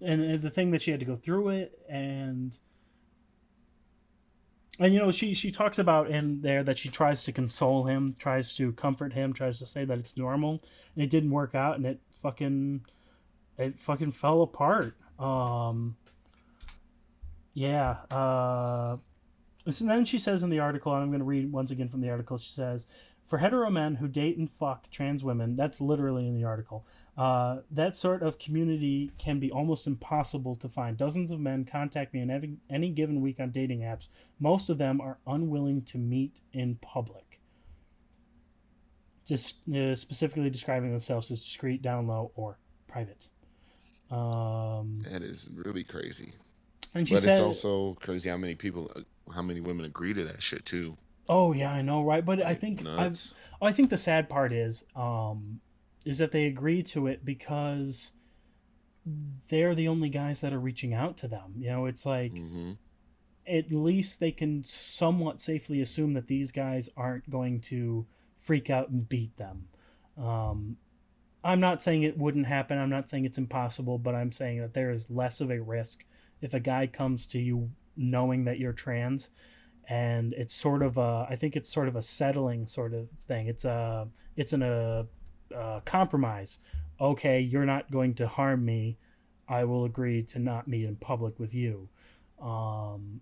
and the thing that she had to go through it and and you know she she talks about in there that she tries to console him tries to comfort him tries to say that it's normal and it didn't work out and it fucking it fucking fell apart um yeah uh so then she says in the article and i'm going to read once again from the article she says For hetero men who date and fuck trans women, that's literally in the article. Uh, that sort of community can be almost impossible to find. Dozens of men contact me in every, any given week on dating apps. Most of them are unwilling to meet in public. Just uh, specifically describing themselves as discreet, down low, or private. Um, That is really crazy. and she But said, it's also crazy how many people, how many women agree to that shit too. "Oh yeah, I know, right?" But I Like, think I've. I think the sad part is, um, is that they agree to it because they're the only guys that are reaching out to them. You know, it's like hmm at least they can somewhat safely assume that these guys aren't going to freak out and beat them. Um, I'm not saying it wouldn't happen. I'm not saying it's impossible, but I'm saying that there is less of a risk if a guy comes to you knowing that you're trans, and it's sort of a. I think it's sort of a settling sort of thing. It's a. It's an a, a compromise. Okay, you're not going to harm me. I will agree to not meet in public with you. Um,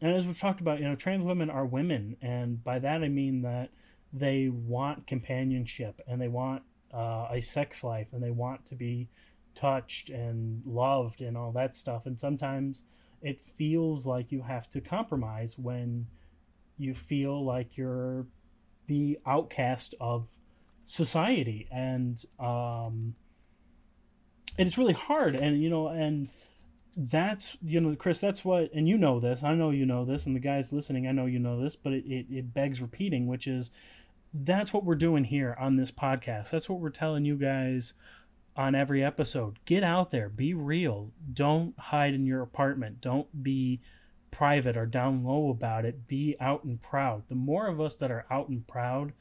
and as we've talked about, you know, trans women are women, and by that I mean that they want companionship and they want uh, a sex life and they want to be touched and loved and all that stuff. And sometimes it feels like you have to compromise when you feel like you're the outcast of society, and um, and it's really hard. And you know, and that's you know chris that's what and you know this i know you know this and the guys listening i know you know this but it, it, it begs repeating which is that's what we're doing here on this podcast. That's what we're telling you guys on every episode. Get out there. Be real. Don't hide in your apartment. Don't be private or down low about it. Be out and proud. The more of us that are out and proud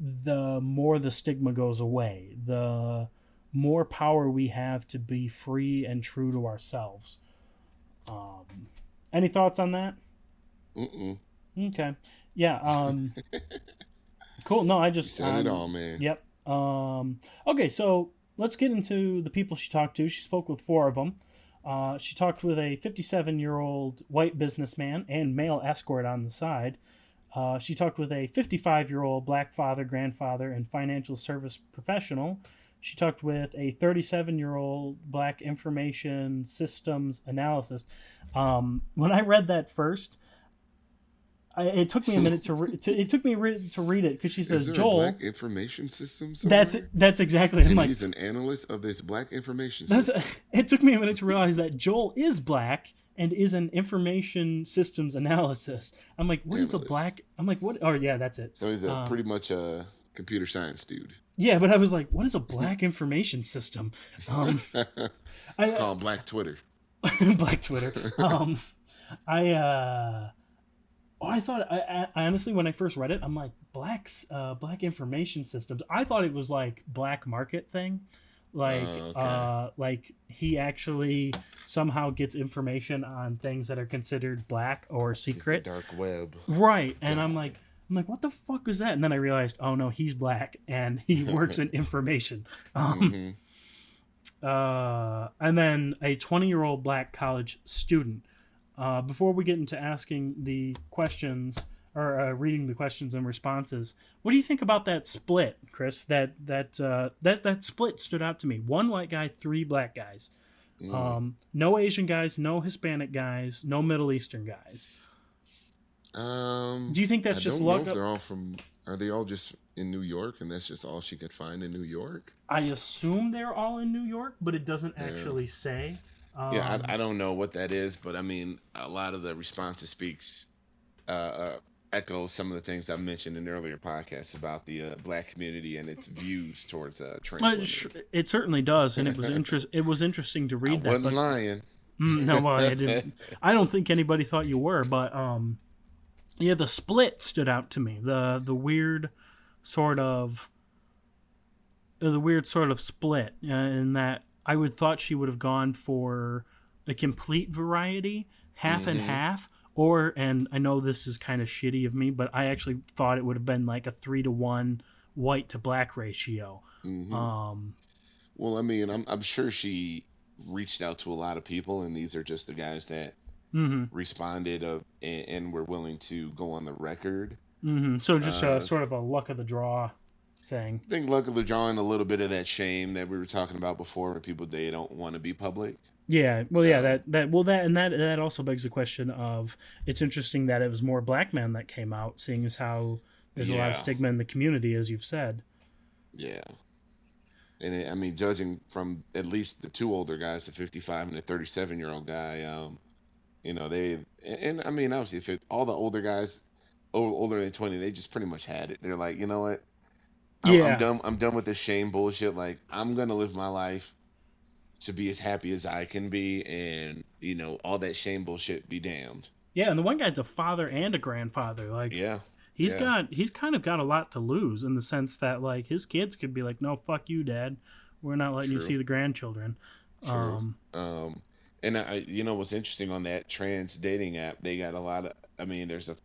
the more the stigma goes away the more power we have to be free and true to ourselves. Um, any thoughts on that? Mm-mm. Okay. Yeah. Um, cool. No, I You just said it um, all, man. Yep. Um, okay, so let's get into the people she talked to. She spoke with four of them. Uh, she talked with a 57 year old white businessman and male escort on the side. Uh, she talked with a 55 year old black father, grandfather, and financial service professional. She talked with a 37 year old black information systems analyst. Um, when I read that first, I, it took me a minute to, re- to it took me re- to read it because she says Joel. a black information system somewhere? That's that's exactly. I'm And like, he's an analyst of this black information that's. system. It took me a minute to realize that Joel is black and is an information systems analysis. I'm like, what is a black? I'm like, what? Oh yeah, that's it. So he's a Um, pretty much a computer science dude. Yeah, but I was like, what is a black information system? Um, it's I, called Black Twitter. black Twitter. Um, I uh, oh, I thought I, I, I honestly when I first read it, I'm like blacks, uh, black information systems. I thought it was like black market thing, like Oh, okay. uh, like he actually somehow gets information on things that are considered black or secret, dark web. right? And I'm like. I'm like, what the fuck was that? And then I realized, oh no, he's black and he works in information. Um, hmm uh, and then a 20 year old black college student. Uh, before we get into asking the questions or uh, reading the questions and responses, what do you think about that split, Chris? That that uh, that that split stood out to me. One white guy, three black guys. Mm. Um, no Asian guys, no Hispanic guys, no Middle Eastern guys. Um, Do you think that's I just luck? they're all from. Are they all just in New York, and that's just all she could find in New York? I assume they're all in New York, but it doesn't Yeah. actually say. Um, yeah, I, I don't know what that is, but I mean, a lot of the responses speaks uh, uh, echoes some of the things I mentioned in earlier podcasts about the uh, black community and its views towards uh, trans Well, it, sh- it certainly does, and it was interest. It was interesting to I read that. wasn't But, lying. Mm, no, well, I didn't. I don't think anybody thought you were, but um, yeah, the split stood out to me. The the weird sort of uh, the weird sort of split uh, in that I would thought she would have gone for a complete variety, half and Mhm. half, or and I know this is kind of shitty of me, but I actually thought it would have been like a three to one white to black ratio. Mhm. Um, Well, I mean, I'm I'm sure she reached out to a lot of people, and these are just the guys that mhm. responded of and, and were willing to go on the record hmm So just Uh, a sort of a luck of the draw thing. I think luck of the drawing a little bit of that shame that we were talking about before, where people they don't want to be public. Yeah, well, yeah, that that well that and that that also begs the question of it's interesting that it was more black men that came out, seeing as how there's a lot of stigma in the community, as you've said. Yeah. And it, I mean, judging from at least the two older guys, the 55 and the 37 year old guy, um, you know, they, and, and I mean, obviously, if all the older guys, older than 20, they just pretty much had it. They're like, you know what? I'm, Yeah. I'm done. I'm done with this shame bullshit. Like, I'm gonna live my life to be as happy as I can be, and you know, all that shame bullshit be damned. Yeah, and the one guy's a father and a grandfather. Like Yeah. he's yeah. got he's kind of got a lot to lose in the sense that like his kids could be like, no, fuck you, dad. We're not letting you see the grandchildren. True. Um, Um, and I, you know, what's interesting on that trans dating app, they got a lot of. I mean, there's a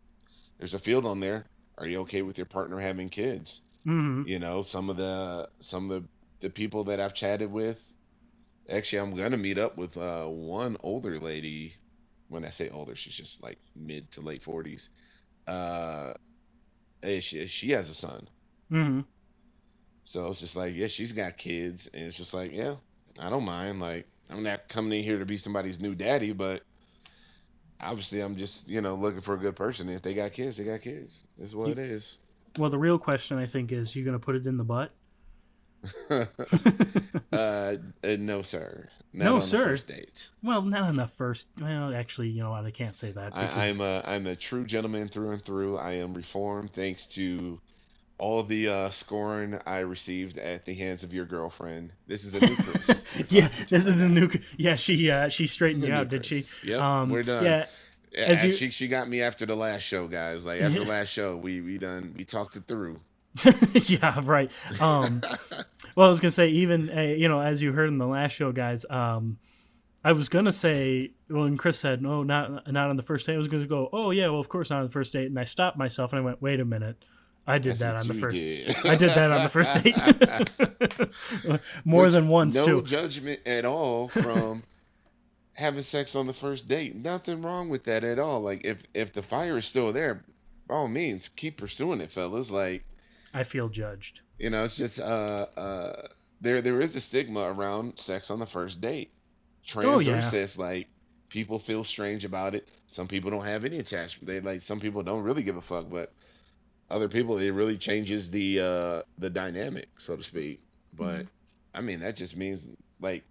there's a field on there. Are you okay with your partner having kids? mhm. You know, some of the some of the the people that I've chatted with. Actually, I'm gonna meet up with uh, one older lady. When I say older, she's just like mid to late forties. Uh, she she has a son, Mhm. so it's just like yeah, she's got kids, and it's just like yeah, I don't mind. Like I'm not coming in here to be somebody's new daddy, but obviously I'm just you know looking for a good person. If they got kids, they got kids. That's what it is. Well, the real question I think is, you gonna put it in the butt? uh, uh, no, sir. Not No, sir. First date. well, not on the first. Well, actually, you know what? I can't say that. because- I, I'm a I'm a true gentleman through and through. I am reformed thanks to all the uh, scorn I received at the hands of your girlfriend. This is a new Chris. yeah, this is the new. Yeah, she uh, she straightened you out, did she? Yep, Um, we're done. Yeah, Yeah, as you- Actually, she got me after the last show, guys. Like after the last show, we we done we talked it through. yeah, right. Um, well, I was gonna say, even uh, you know, as you heard in the last show, guys. Um, I was gonna say when Chris said no, not not on the first date. I was gonna go, oh yeah, well of course not on the first date, and I stopped myself and I went, wait a minute, I did That's that on the first. did. I did that on the first date, more Which, than once no too. judgment at all from having sex on the first date. Nothing wrong with that at all. Like if if the fire is still there, by all means, keep pursuing it, fellas. Like I feel judged. you know, it's just uh uh there there is a stigma around sex on the first date. Trans Oh, or yeah. cis, like people feel strange about it. Some people don't have any attachment. They like some people don't really give a fuck, but other people it really changes the uh the dynamic, so to speak. But Mhm. I mean that just means like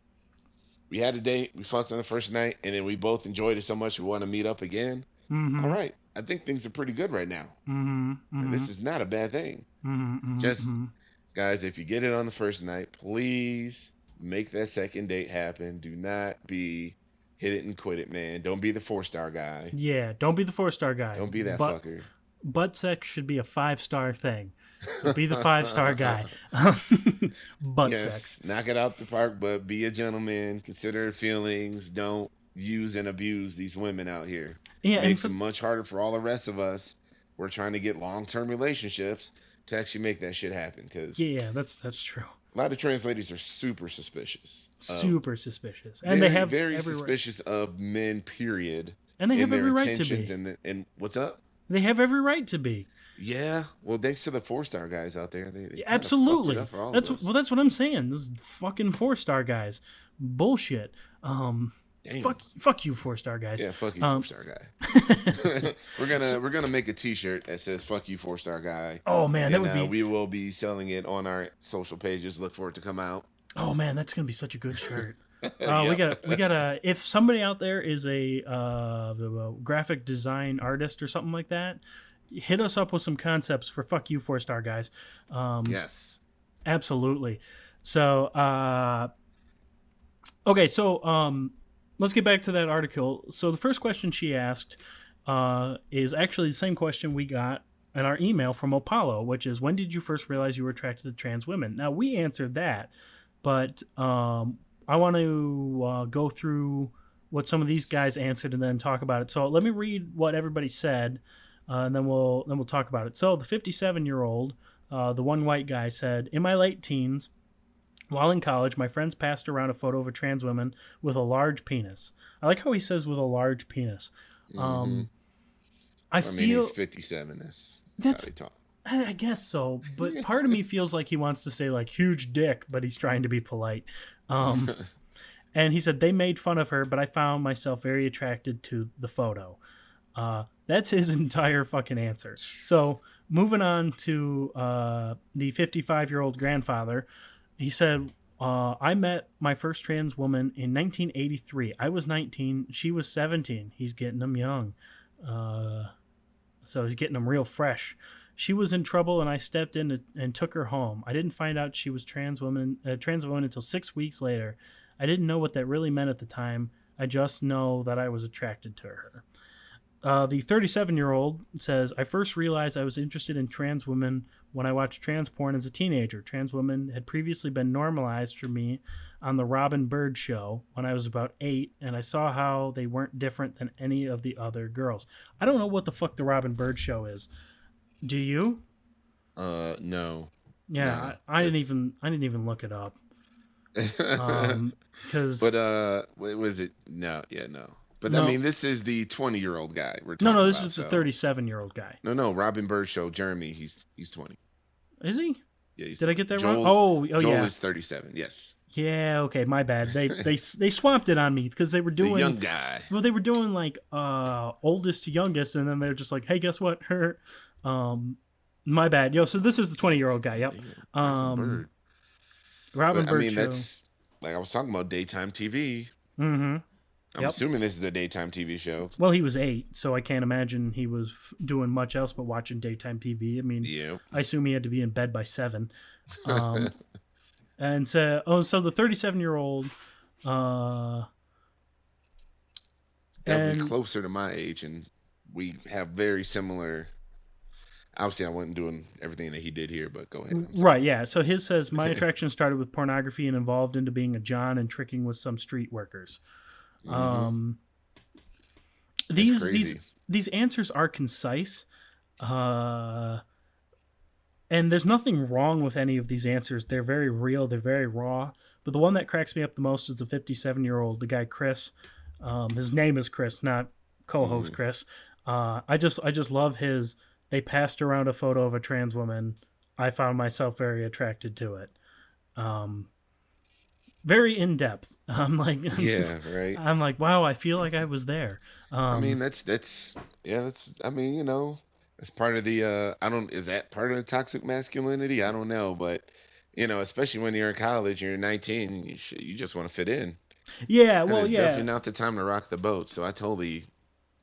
we had a date, we fucked on the first night, and then we both enjoyed it so much we want to meet up again. Mm-hmm, All right. I think things are pretty good right now. mm-hmm, And this is not a bad thing. mm-hmm, just- Guys, if you get it on the first night, please make that second date happen. Do not be hit it and quit it, man. Don't be the four star guy. yeah. Don't be the four star guy. Don't be that but, fucker. Butt sex should be a five star thing. So be the five star guy. Butt yes, sex. knock it out the park, but be a gentleman. Consider feelings. Don't use and abuse these women out here. Yeah, and makes it much harder for all the rest of us. We're trying to get long term relationships to actually make that shit happen. Because yeah, that's that's true. a lot of trans ladies are super suspicious. of- Super suspicious, and very, they have very every right, suspicious of men. Period. and they have every right to be. and the, and what's up? They have every right to be. Yeah, well, thanks to the four star guys out there, they, they Absolutely. fucked it up for all of That's well. That's what I'm saying. This fucking four star guys, bullshit. Um, Damn. fuck, fuck you, four star guys. Yeah, fuck you, Um, four star guy. we're gonna we're gonna make a T-shirt that says "fuck you, four star guy." oh man, that would uh, be. we will be selling it on our social pages. Look for it to come out. Oh man, that's gonna be such a good shirt. Uh, Yep. We got we got a if somebody out there is a uh, graphic design artist or something like that, hit us up with some concepts for fuck you four star guys. Um, yes. Absolutely. So, uh, okay, so um, let's get back to that article. So the first question she asked uh, is actually the same question we got in our email from Apollo, which is when did you first realize you were attracted to trans women? Now we answered that, but um, I want to uh, go through what some of these guys answered and then talk about it. So let me read what everybody said, uh, and then we'll then we'll talk about it. So the 57 year old, uh, the one white guy said, "In my late teens." While in college, my friends passed around a photo of a trans woman with a large penis. I like how he says with a large penis. Um, I Mm-hmm. I mean, feel he's 57. That's That's- how talk. I I guess so, but part of me feels like he wants to say like huge dick, but he's trying to be polite. Um, and he said they made fun of her, but I found myself very attracted to the photo. Uh, that's his entire fucking answer. So moving on to uh, the 55 year old grandfather, he said, uh, "I met my first trans woman in 1983. I was 19, she was 17. He's getting them young, uh, so he's getting them real fresh." She was in trouble, and I stepped in and took her home. I didn't find out she was trans woman, uh, trans woman until six weeks later. I didn't know what that really meant at the time. I just know that I was attracted to her. Uh, the 37 year old says, I first realized I was interested in trans women when I watched trans porn as a teenager. Trans women had previously been normalized for me on the Robin Byrd show when I was about eight, and I saw how they weren't different than any of the other girls. I don't know what the fuck the Robin Byrd show is. Do you? Uh, no. Yeah, No, I, I didn't even I didn't even look it up. Um, because but uh, was it? No, yeah, no. But No. I mean, this is the 20 year old guy. We're no, talking no, this about, is the so- 37 year old guy. No, no, Robin Byrd show. Jeremy, he's he's 20. Is he? Yeah, he's Did I get that Joel- wrong? Oh, oh Joel yeah, is 37. Yes, yeah. Okay, my bad. They they they swamped it on me because they were the doing young guy. well. They were doing like uh oldest to youngest, and then they're just like, hey, guess what? Her, um, my bad. Yo, so this is the 20 year old guy. Yep. Um, Byrd. Robin But, Byrd I mean, show. that's like I was talking about daytime TV. Mm-hmm. I'm Yep. assuming this is a daytime TV show. Well, he was eight, so I can't imagine he was doing much else but watching daytime TV. I mean, Yeah. I assume he had to be in bed by seven. Um, and so, oh, so the 37 year old, uh, Definitely closer to my age, and we have very similar. Obviously, I wasn't doing everything that he did here, but go ahead. Right, yeah. So his says my attraction started with pornography and evolved into being a John and tricking with some street workers. Mhm. Um, these these these answers are concise, uh, and there's nothing wrong with any of these answers. They're very real. They're very raw. But the one that cracks me up the most is the 57 year old, the guy Chris. Um, his name is Chris, not co-host Mhm. Chris. Uh, I just I just love his. They passed around a photo of a trans woman. I found myself very attracted to it. Um, very in depth. I'm like, I'm yeah, just- right. I'm like, wow, I feel like I was there. Um, I mean, that's that's yeah, that's. I mean, you know, it's part of the. uh I don't. Is that part of the toxic masculinity? I don't know, but you know, especially when you're in college, you're 19, you sh- you just want to fit in. yeah, well, it's yeah. definitely not the time to rock the boat. So I totally,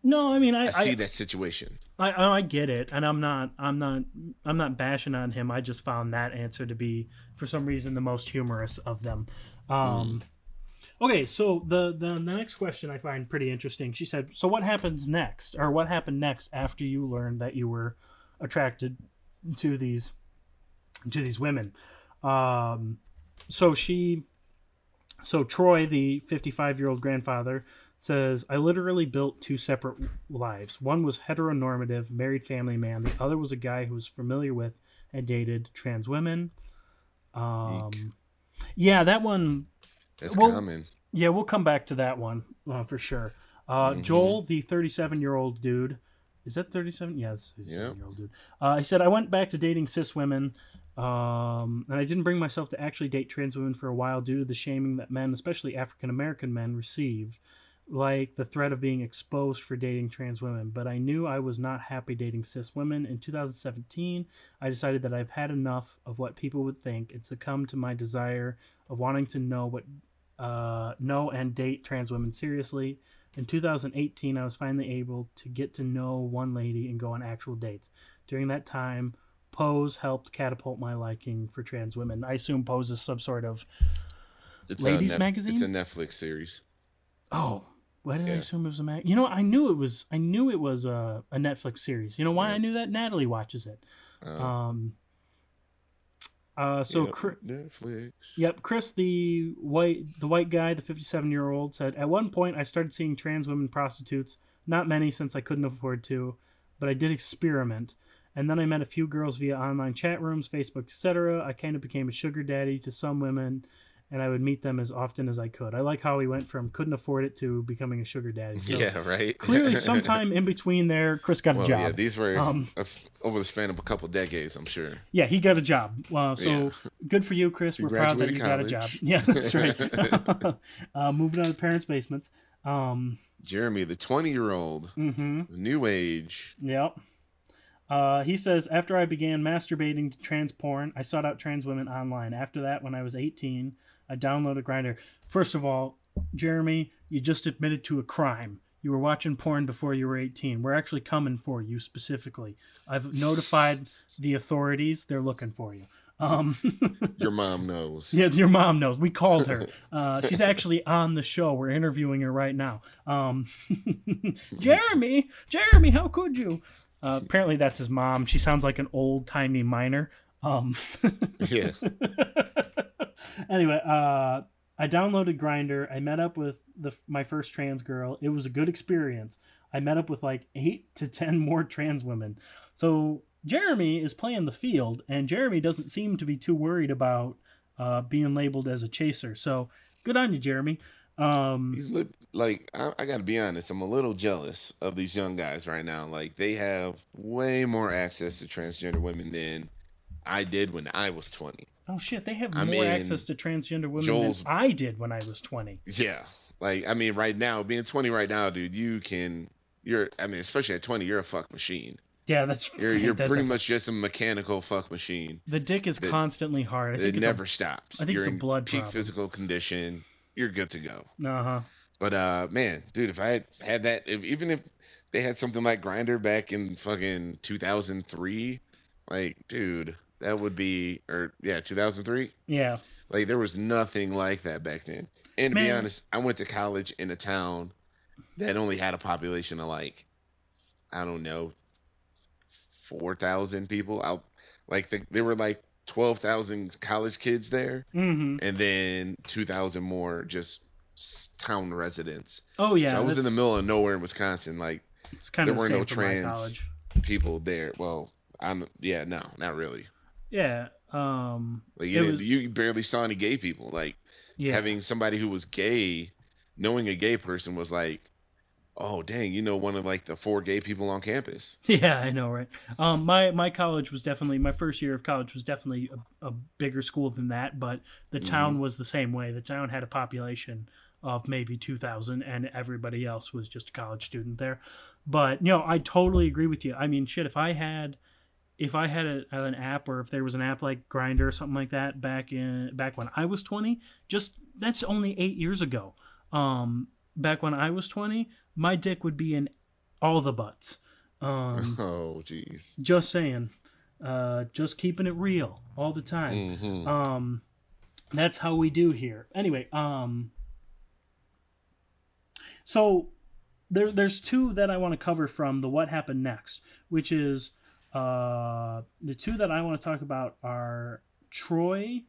No, I mean, I, I, see I, that situation. I, I, get it, and I'm not, I'm not, I'm not bashing on him. I just found that answer to be, for some reason, the most humorous of them. Um, Okay, so the, the the next question I find pretty interesting. She said, "So what happens next, or what happened next after you learned that you were attracted to these to these women?" Um, so she, so Troy, the 55 year old grandfather, says, "I literally built two separate lives. One was heteronormative, married family man. The other was a guy who was familiar with and dated trans women." Um, yeah, that one That's well, common. yeah, we'll come back to that one uh, for sure. Uh, Mhm. Joel, the 37 year old dude, is that 37? Yeah, it's 37 Yep. year old dude. Uh, he said, I went back to dating cis women, um, and I didn't bring myself to actually date trans women for a while due to the shaming that men, especially African American men, received, like the threat of being exposed for dating trans women. But I knew I was not happy dating cis women. In 2017, I decided that I've had enough of what people would think and succumbed to my desire of wanting to know what uh, know and date trans women seriously. In 2018, I was finally able to get to know one lady and go on actual dates. During that time, Pose helped catapult my liking for trans women. I assume Pose is some sort of It's ladies' a magazine? It's a Netflix series. oh. Why did I assume it was a mag? You know, I knew it was. I knew it was a, a Netflix series. You know why Yeah. I knew that? Natalie watches it. Uh, Um. Uh. So. yep, Chri- Netflix. Yep, Chris, the white the white guy, the 57 year old, said at one point I started seeing trans women prostitutes. Not many since I couldn't afford to, but I did experiment. And then I met a few girls via online chat rooms, Facebook, etc. I kind of became a sugar daddy to some women, and I would meet them as often as I could. I like how he went from couldn't afford it to becoming a sugar daddy. So yeah, right. clearly, sometime in between there, Chris got a well, job. yeah, these were Um, a over the span of a couple decades, I'm sure. Yeah, he got a job. Uh, so Yeah. good for you, Chris. You We're proud that you got a job. Yeah, that's right. uh, moving on to parents' basements. Um, Jeremy, the 20 year old, hmm new age. Yep. Uh, he says, after I began masturbating to trans porn, I sought out trans women online. After that, when I was 18, I downloaded Grindr. First of all, Jeremy, you just admitted to a crime. You were watching porn before you were 18. We're actually coming for you specifically. I've notified the authorities. They're looking for you. Um, Your mom knows. yeah, your mom knows. We called her. Uh, she's actually on the show. We're interviewing her right now. Um, Jeremy, Jeremy, how could you? Uh, apparently, that's his mom. She sounds like an old timey miner. Um, Yeah. Anyway, uh, I downloaded Grindr. I met up with the my first trans girl. It was a good experience. I met up with like eight to ten more trans women. So Jeremy is playing the field, and Jeremy doesn't seem to be too worried about uh, being labeled as a chaser. So good on you, Jeremy. Um, He's lit, like, I, I got to be honest, I'm a little jealous of these young guys right now. Like, they have way more access to transgender women than I did when I was 20. Oh shit, they have I more mean, access to transgender women Joel's- than I did when I was twenty. Yeah. Like, I mean, right now, being 20 right now, dude, you can, you're, I mean, especially at 20, you're a fuck machine. Yeah, that's You're, you're that- pretty that- much just a mechanical fuck machine. the dick is the- constantly hard. I think It never stops. I think you're it's a in blood peak problem. physical condition. You're good to go. Uh huh. But uh, man, dude, if I had had that, if, even if they had something like Grindr back in fucking 2003, like, dude, that would be, or yeah, 2003. Yeah. Like, there was nothing like that back then. And to be honest, I went to college in a town that only had a population of like, I don't know, 4,000 people. Out, like, the, there were like 12,000 college kids there, Mm-hmm. and then 2,000 more just town residents. Oh yeah. so I was in the middle of nowhere in Wisconsin, like It's kind there of were no same for my trans- people there. Well, I'm yeah, no, not really. Yeah. Um. Like It you, was- you barely saw any gay people. Like Yeah. having somebody who was gay, knowing a gay person was like, oh dang, you know one of like the four gay people on campus. Yeah, I know, right? Um, my my college was definitely my first year of college was definitely a, a bigger school than that, but the Mm-hmm. town was the same way. The town had a population of maybe two thousand, and everybody else was just a college student there. But you know, I totally agree with you. I mean, shit, if I had if I had a, an app or if there was an app like Grindr or something like that back in back when I was 20, just that's only 8 years ago. Um back when I was 20, my dick would be in all the butts. Um oh jeez. just saying. Uh just keeping it real all the time. hmm Um that's how we do here. Anyway, um so there there's two that I want to cover from the what happened next, which is uh the two that I want to talk about are Troy.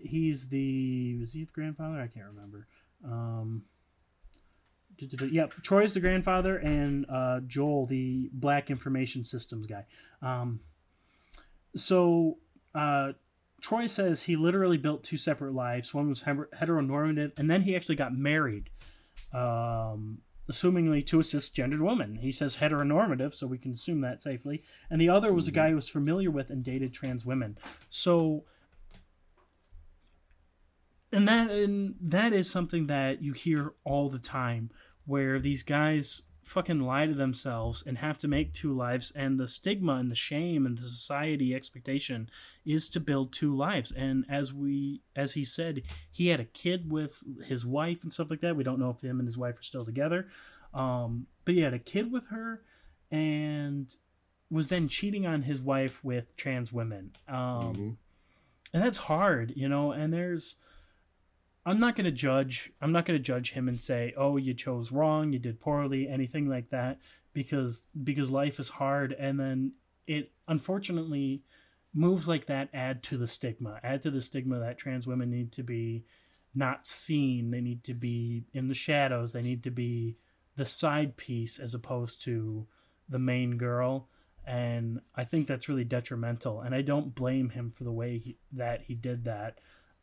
He's the was he the grandfather? I can't remember. Um Yep, Troy's the grandfather, and uh, Joel, the Black Information Systems guy. Um, so uh, Troy says he literally built two separate lives. One was heteronormative, and then he actually got married, um, assumingly to a cisgendered woman. He says heteronormative, so we can assume that safely. And the other was a guy mm-hmm. who was familiar with and dated trans women. So, and that and that is something that you hear all the time, where these guys fucking lie to themselves and have to make two lives and the stigma and the shame and the society expectation is to build two lives. And as we as he said he had a kid with his wife and stuff like that. We don't know if him and his wife are still together. Um, but he had a kid with her and was then cheating on his wife with trans women. Um, Mhm. and that's hard you know and there's i'm not going to judge i'm not going to judge him and say oh you chose wrong you did poorly anything like that because because life is hard and then it unfortunately moves like that add to the stigma add to the stigma that trans women need to be not seen they need to be in the shadows they need to be the side piece as opposed to the main girl and i think that's really detrimental and i don't blame him for the way he, that he did that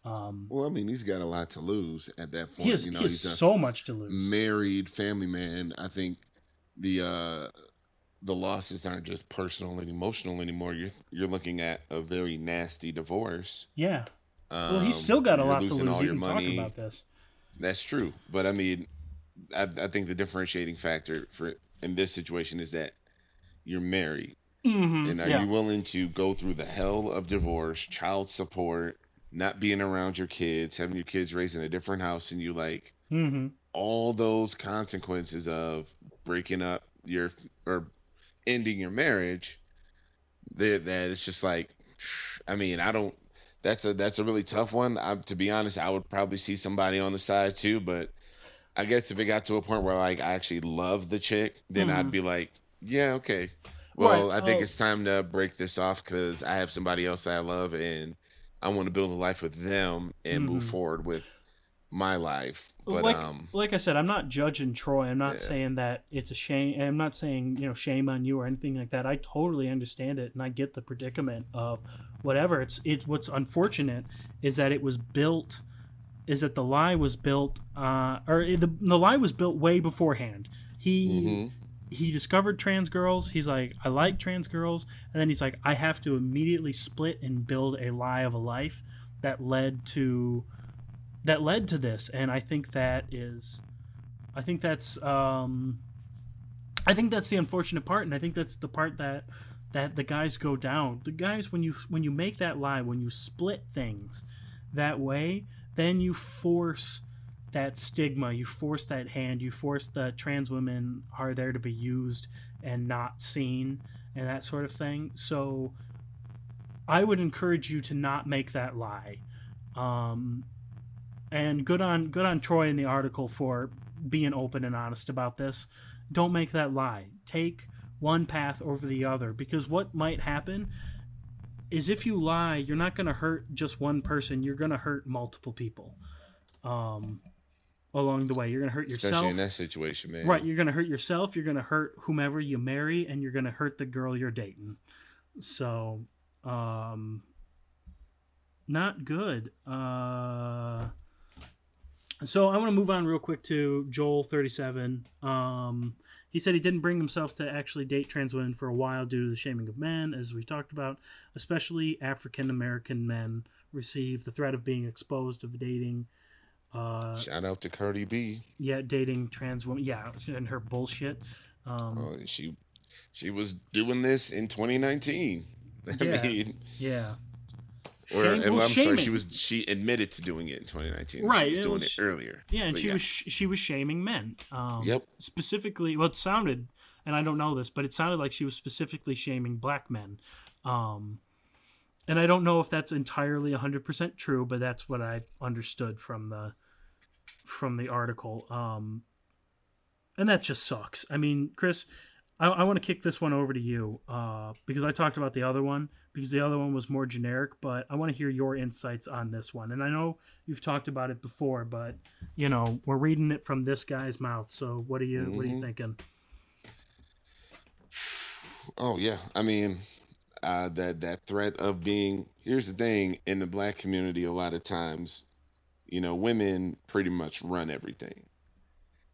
Um, Well, I mean, he's got a lot to lose at that point. he has, you know, he has so much to lose. married family man. I think the uh the losses aren't just personal and emotional anymore. You're you're looking at a very nasty divorce. yeah. Um, Well, he's still got a lot to lose. all You your can talk money. about this. That's true, but I mean, I, I think the differentiating factor for in this situation is that you're married, Mhm, and are yeah. you willing to go through the hell of divorce, child support, not being around your kids, having your kids raised in a different house, and you like hmm all those consequences of breaking up your or ending your marriage that that it's just like i mean i don't that's a that's a really tough one I, to be honest i would probably see somebody on the side too but i guess if it got to a point where like i actually love the chick then Mhm. i'd be like yeah okay well Right, i think oh. it's time to break this off because i have somebody else i love and i want to build a life with them and move Mhm. forward with my life but like, um like I said, I'm not judging Troy. I'm not Yeah. saying that it's a shame. I'm not saying you know shame on you or anything like that. I totally understand it, and I get the predicament of whatever. It's it's what's unfortunate is that it was built, is that the lie was built, uh, or the the lie was built way beforehand. He mhm. He discovered trans girls. He's like, I like trans girls, and then he's like, I have to immediately split and build a lie of a life that led to that led to this. And I think that is, I think that's, um, I think that's the unfortunate part, and I think that's the part that that the guys go down. The guys when you when you make that lie, when you split things that way, then you force that stigma, you force that hand, you force that trans women are there to be used and not seen and that sort of thing. So I would encourage you to not make that lie. Um, and good on good on Troy in the article for being open and honest about this. Don't make that lie. Take one path over the other because what might happen is if you lie, you're not going to hurt just one person. You're going to hurt multiple people. Um, along the way, you're going to hurt especially yourself. in that situation, man. Right, you're gonna hurt yourself. You're gonna hurt whomever you marry, and you're gonna hurt the girl you're dating. So, um, not good. Uh, so I want to move on real quick to Joel thirty seven. Um, he said he didn't bring himself to actually date trans women for a while due to the shaming of men, as we talked about. Especially African American men receive the threat of being exposed of dating. Uh, Shout out to Cardi B. yeah, dating trans women. Yeah, and her bullshit. Um, Oh, she she was doing this in 2019. I Yeah. mean, yeah. or Shame- I'm well, sorry, she was she admitted to doing it in 2019. Right, she was it doing was- it earlier. Yeah, and she was she was shaming men. Um, Yep. Specifically, well, it sounded, and I don't know this, but it sounded like she was specifically shaming black men. Um, and I don't know if that's entirely 100% true, but that's what I understood from the from the article. Um, and that just sucks. I mean, Chris, I, I want to kick this one over to you uh, because I talked about the other one because the other one was more generic, but I want to hear your insights on this one. And I know you've talked about it before, but you know we're reading it from this guy's mouth. So what are you what are you thinking? Oh yeah, I mean, uh, that that threat of being. Here's the thing: in the black community, a lot of times, you know, women pretty much run everything.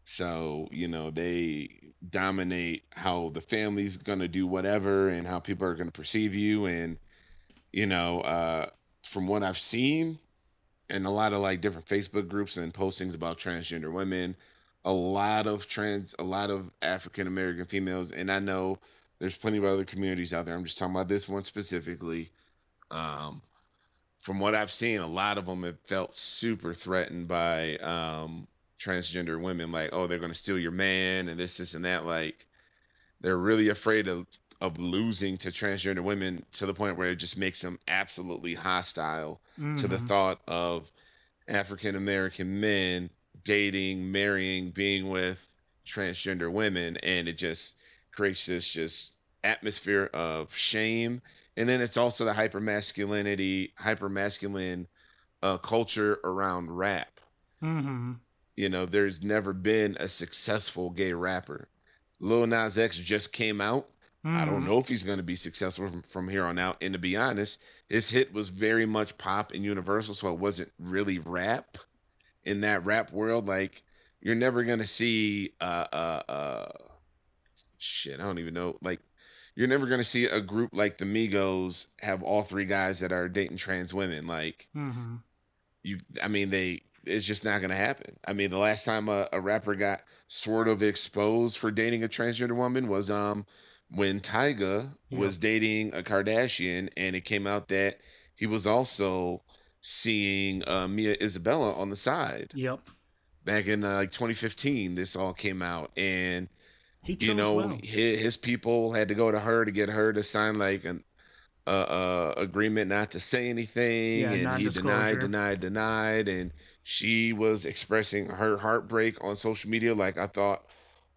So you know they dominate how the family's gonna do whatever and how people are gonna perceive you. And you know, uh, from what I've seen, and a lot of like different Facebook groups and postings about transgender women, a lot of trans, a lot of African American females, and I know there's plenty of other communities out there. I'm just talking about this one specifically. Um, from what I've seen, a lot of them have felt super threatened by um, transgender women. Like, oh, they're going to steal your man, and this, this, and that. Like, they're really afraid of of losing to transgender women to the point where it just makes them absolutely hostile to the Mhm. thought of African American men dating, marrying, being with transgender women, and it just creates this just atmosphere of shame. And then it's also the hyper masculinity, hyper masculine uh, culture around rap. Mhm. You know, there's never been a successful gay rapper. Lil Nas X just came out, I don't Mhm. know if he's going to be successful from, from here on out. And to be honest, his hit was very much pop and universal, so it wasn't really rap. In that rap world, like you're never going to see uh uh uh shit. I don't even know. Like you're never going to see a group like the Migos have all three guys that are dating trans women. Like Mhm. you, I mean, they. It's just not going to happen. I mean, the last time a, a rapper got sort of exposed for dating a transgender woman was um when Tyga Yeah. was dating a Kardashian, and it came out that he was also seeing uh, Mia Isabella on the side Yep. back in uh, like 2015. This all came out, and He you know well. his, his people had to go to her to get her to sign like an uh, uh agreement not to say anything, Yeah, and he denied, denied, denied, and she was expressing her heartbreak on social media. Like I thought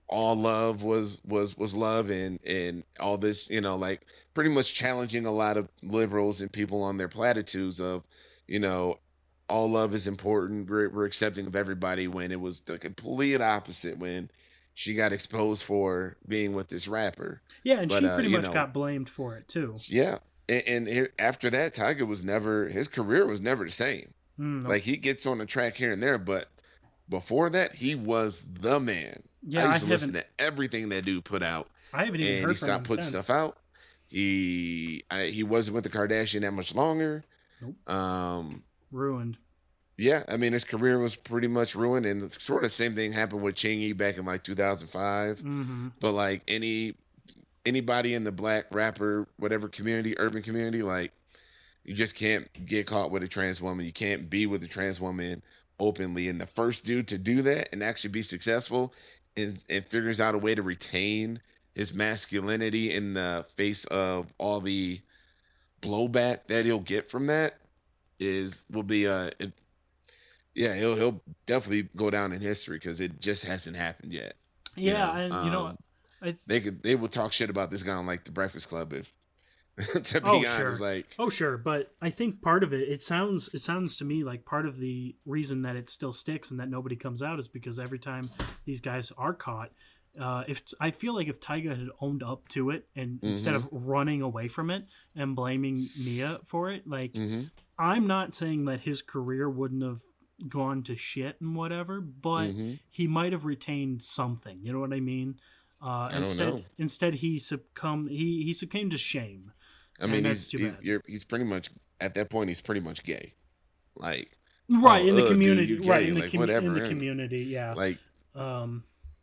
all love was was was love and and all this you know like pretty much challenging a lot of liberals and people on their platitudes of you know all love is important we're, we're accepting of everybody when it was the complete opposite when she got exposed for being with this rapper Yeah, and But, she uh, pretty you much know- got blamed for it too. yeah and, and here- after that Tyga was never his career was never the same Mm, like he gets on the track here and there but before that he was the man yeah, i used to listen to everything that dude put out I haven't even and heard he stopped putting stuff out. He I, he wasn't with the Kardashian that much longer. Nope. Um, Ruined. Yeah, I mean his career was pretty much ruined, and sort of same thing happened with Chingy back in like 2005. hmm But like any anybody in the black rapper whatever community, urban community, like you just can't get caught with a trans woman. You can't be with a trans woman openly. And the first dude to do that and actually be successful and, and figures out a way to retain his masculinity in the face of all the blowback that he'll get from that is will be uh it, yeah he'll he'll definitely go down in history because it just hasn't happened yet you Yeah, know? and you know, Um, I they could they will talk shit about this guy on like the Breakfast Club if to be Oh, honest sure. like Oh sure, but I think part of it it sounds it sounds to me like part of the reason that it still sticks and that nobody comes out is because every time these guys are caught, uh, if I feel like if Tyga had owned up to it and instead of Mm-hmm. running away from it and blaming Mia for it, like mhm, I'm not saying that his career wouldn't have gone to shit and whatever, but mhm. he might have retained something. You know what I mean? Uh, don't instead, instead he succumbed. He he succumbed to shame. I mean he's he's, he's pretty much at that point he's pretty much gay like right Oh, in the dude, community you right in the, com- whatever, in the community yeah like um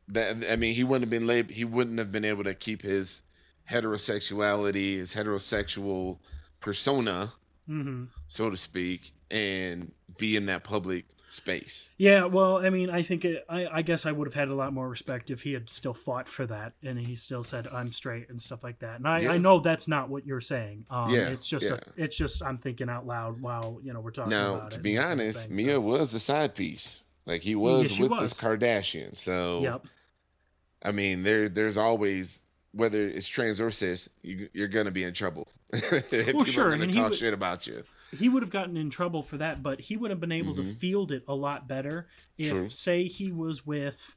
that I mean he wouldn't have been lab- he wouldn't have been able to keep his heterosexuality his heterosexual persona mhm. so to speak and be in that public space yeah well i mean i think it, I, I guess i would have had a lot more respect if he had still fought for that and he still said i'm straight and stuff like that and i, Yeah. I know that's not what you're saying um Yeah, it's just yeah. a, it's just i'm thinking out loud while you know we're talking now about to it be and honest thing, Mia so. was the side piece like he was she with was. this Kardashian so yep I mean, there there's always whether it's trans or cis, you, you're gonna be in trouble. if people sure, are and gonna he talk shit about you. He would have gotten in trouble for that, but he would have been able to Mhm. field it a lot better if, True. say, he was with,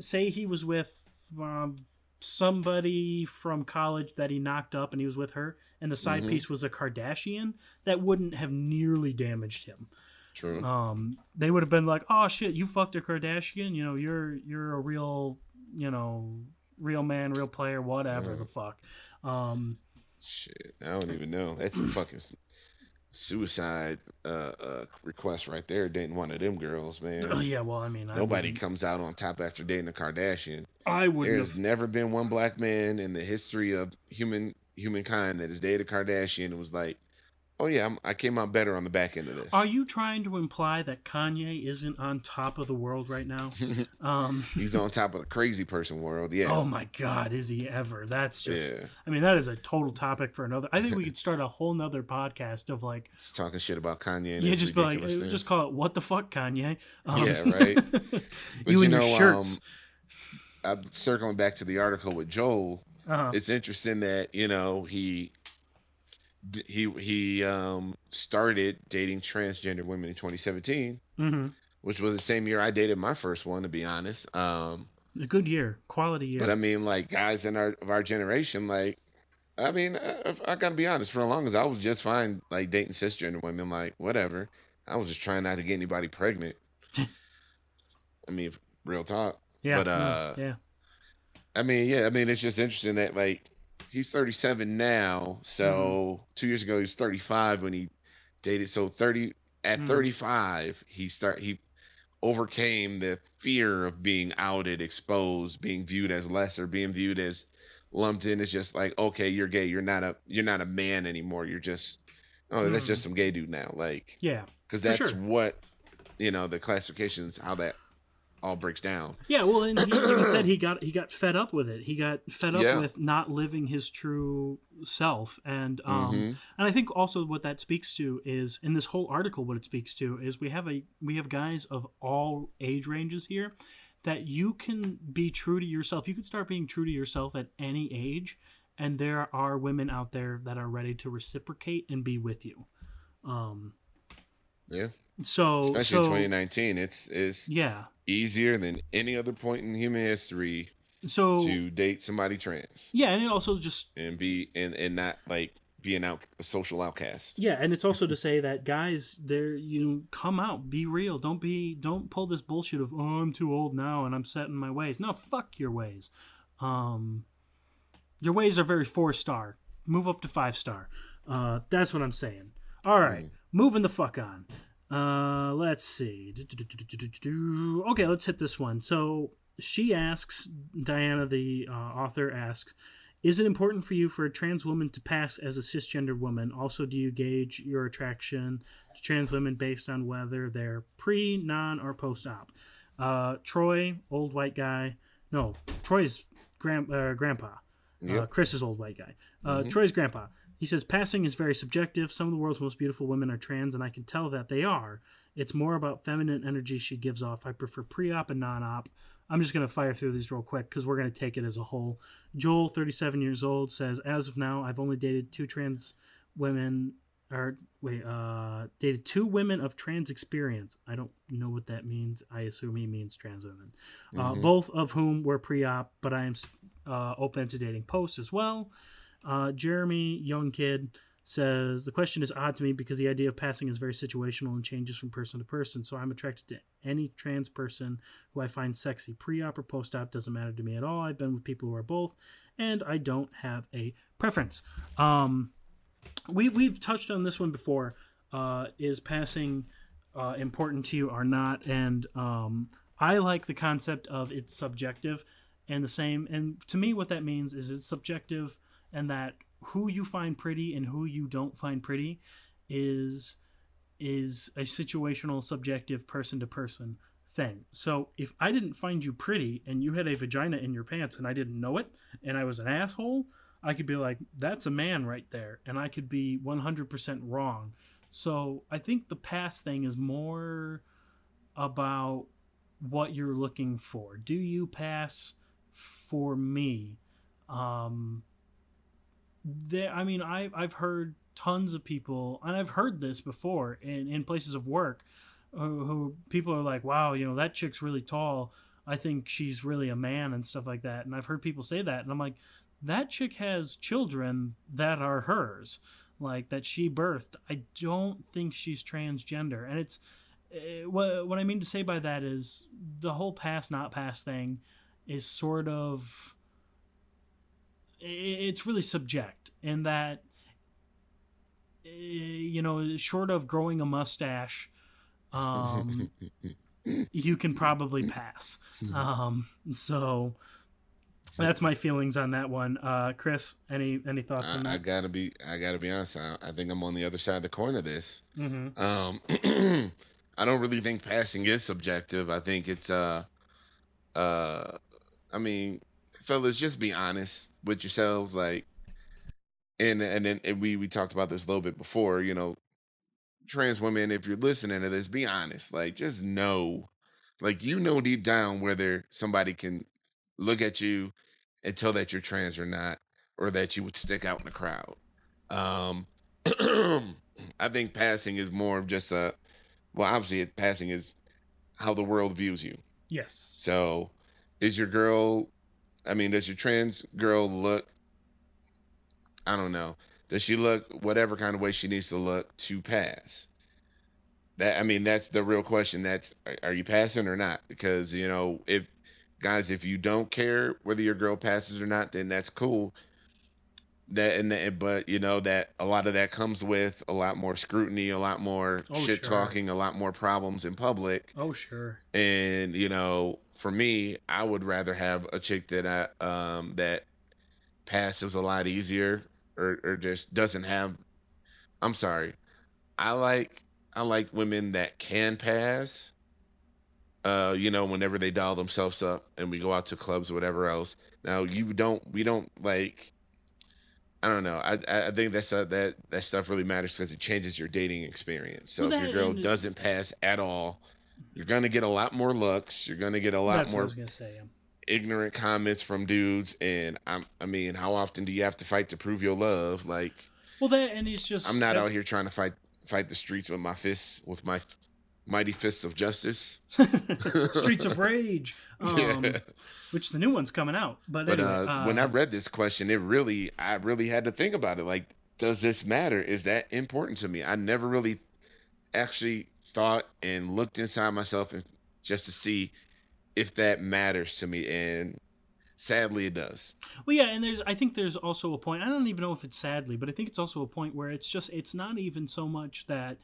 say, he was with um, somebody from college that he knocked up, and he was with her, and the side Mhm. piece was a Kardashian. That wouldn't have nearly damaged him. True. Um, they would have been like, "Oh shit, you fucked a Kardashian. You know, you're you're a real, you know, real man, real player, whatever Mhm. the fuck." Um, Shit, I don't even know. That's fucking suicide uh, uh, request right there. Dating one of them girls, man. oh yeah, well, I mean, I Nobody wouldn't- comes out on top after dating a Kardashian. I wouldn't There's never been one black man in the history of human humankind that has dated a Kardashian and was like, "Oh yeah, I'm, I came out better on the back end of this." Are you trying to imply that Kanye isn't on top of the world right now? Um, He's on top of the crazy person world. Yeah. oh my God, is he ever? That's just. yeah. I mean, that is a total topic for another. I think we could start a whole nother podcast of like, Just talking shit about Kanye. And yeah, just be like, ridiculousness. just call it "What the fuck, Kanye." Um, Yeah, right. you you and your know, shirts. I'm circling back to the article with Joel. uh-huh. It's interesting that you know he he he um started dating transgender women in 2017, hmm which was the same year I dated my first one. To be honest, um, A good year, quality year. but I mean, like guys in our of our generation, like I mean, I, I gotta be honest. For as long as I was just fine, like dating cisgender women, like whatever. I was just trying not to get anybody pregnant. I mean, real talk. Yeah. But, uh, yeah. I mean, yeah. I mean, it's just interesting that like he's 37 now. So two years ago he was 35 when he dated. So 30 at Mhm. 35 he start he overcame the fear of being outed, exposed, being viewed as lesser, being viewed as lumped in. It's just like okay, you're gay. You're not a you're not a man anymore. You're just oh, that's Mhm. just some gay dude now. Like Yeah. because that's sure. what you know the classifications how that all breaks down. Yeah, well, and he even said he got he got fed up with it. He got fed up Yeah. with not living his true self, and um, Mhm. and I think also what that speaks to is in this whole article, what it speaks to is we have a we have guys of all age ranges here that you can be true to yourself. You can start being true to yourself at any age, and there are women out there that are ready to reciprocate and be with you. Um, Yeah, so especially so in 2019, it's it's yeah, easier than any other point in human history so to date somebody trans yeah, and it also just and be and and not like be an out a social outcast. Yeah, and it's also to say that guys, there you come out, be real. Don't be don't pull this bullshit of oh I'm too old now and I'm set in my ways. No, fuck your ways. Um, your ways are very four star. Move up to five star. Uh, that's what I'm saying. All right, moving the fuck on. Uh, let's see. Okay, let's hit this one. So she asks, Diana, the uh, author asks, is it important for you for a trans woman to pass as a cisgender woman? Also, do you gauge your attraction to trans women based on whether they're pre, non, or post op? Uh, Troy, old white guy. No, Troy's grand, uh, grandpa. Uh, Yep. Chris's old white guy. Uh, Mhm. Troy's grandpa. He says passing is very subjective. Some of the world's most beautiful women are trans, and I can tell that they are. It's more about feminine energy she gives off. I prefer pre-op and non-op. I'm just gonna fire through these real quick because we're gonna take it as a whole. Joel, 37 years old, says as of now, I've only dated two trans women. Or wait, uh, dated two women of trans experience. I don't know what that means. I assume he means trans women uh, Mhm. both of whom were pre-op, but I am uh, open to dating post as well. Uh, Jeremy, young kid, says the question is odd to me because the idea of passing is very situational and changes from person to person. So I'm attracted to any trans person who I find sexy. Pre-op or post-op doesn't matter to me at all. I've been with people who are both, and I don't have a preference. Um, we we've touched on this one before. Uh, is passing uh, important to you or not? And um, I like the concept of it's subjective and the same. And to me, what that means is it's subjective, and that who you find pretty and who you don't find pretty is is a situational, subjective, person to person thing. So if I didn't find you pretty and you had a vagina in your pants and I didn't know it and I was an asshole, I could be like, that's a man right there. And I could be 100% wrong. So I think the past thing is more about what you're looking for. Do you pass for me? Um, there, I mean, I, I've heard tons of people, and I've heard this before in, in places of work, who, who people are like, wow, you know, that chick's really tall. I think she's really a man and stuff like that. And I've heard people say that. And I'm like, that chick has children that are hers, like that she birthed. I don't think she's transgender. And it's, uh, what, what I mean to say by that is the whole past not past thing is sort of, it's really subject in that, you know, short of growing a mustache, um, you can probably pass. Um, so that's my feelings on that one. Uh, Chris, any any thoughts on I, I that? gotta be I gotta be honest. I, I think I'm on the other side of the coin of this. mm-hmm. Um, I don't really think passing is subjective. I think it's uh, uh, I mean, fellas, just be honest with yourselves. Like, and and then and we we talked about this a little bit before. You know, trans women, if you're listening to this, be honest. Like, just know, like you know deep down whether somebody can look at you and tell that you're trans or not, or that you would stick out in the crowd. Um, I think passing is more of just a well, obviously, passing is how the world views you. Yes. So, is your girl? I mean, does your trans girl look I don't know. Does she look whatever kind of way she needs to look to pass? That I mean, that's the real question. That's are, you passing or not? Because you know, if guys, if you don't care whether your girl passes or not, then that's cool. That and that, but you know that a lot of that comes with a lot more scrutiny, a lot more Oh, shit sure. talking, a lot more problems in public. Oh sure. And you know, for me, I would rather have a chick that I um that passes a lot easier or or just doesn't have I'm sorry. I like I like women that can pass. Uh, you know, whenever they dial themselves up and we go out to clubs or whatever else. Now you don't we don't like I don't know. I I think that's uh, that that stuff really matters because it changes your dating experience. So Well, if your girl and- doesn't pass at all, you're gonna get a lot more looks. You're gonna get a lot more say. yeah. ignorant comments from dudes. And I'm I mean, how often do you have to fight to prove your love? Like Well, that and it's just I'm not that- out here trying to fight fight the streets with my fists with my mighty fists of justice. Streets of Rage, um, Yeah. which the new one's coming out. But, But anyway, uh, when I uh, read this question, it really, I really had to think about it. Like, does this matter? Is that important to me? I never really actually thought and looked inside myself and just to see if that matters to me. And sadly, it does. well, yeah, and there's I think there's also a point. I don't even know if it's sadly, but I think it's also a point where it's just it's not even so much that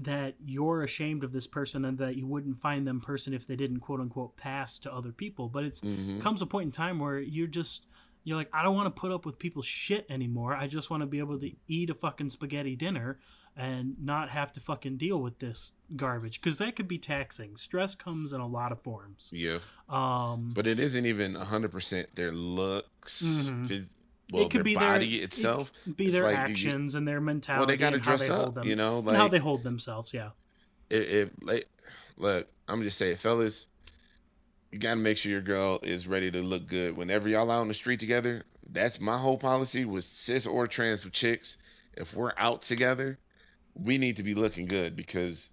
that you're ashamed of this person and that you wouldn't find them person if they didn't quote unquote pass to other people, but it's hmm comes a point in time where you're just you're like I don't want to put up with people's shit anymore. I just want to be able to eat a fucking spaghetti dinner and not have to fucking deal with this garbage because that could be taxing. Stress comes in a lot of forms. Yeah. Um, But it isn't even 100% their looks, Mhm. Well, could their be their- body itself. be it's their like you- actions and their mentality. Well, they got to dress hold up, them, you know? and how they hold themselves. Yeah. if, if like, look, I'm just saying, fellas, you got to make sure your girl is ready to look good. Whenever y'all out on the street together, that's my whole policy with cis or trans with chicks. If we're out together, we need to be looking good because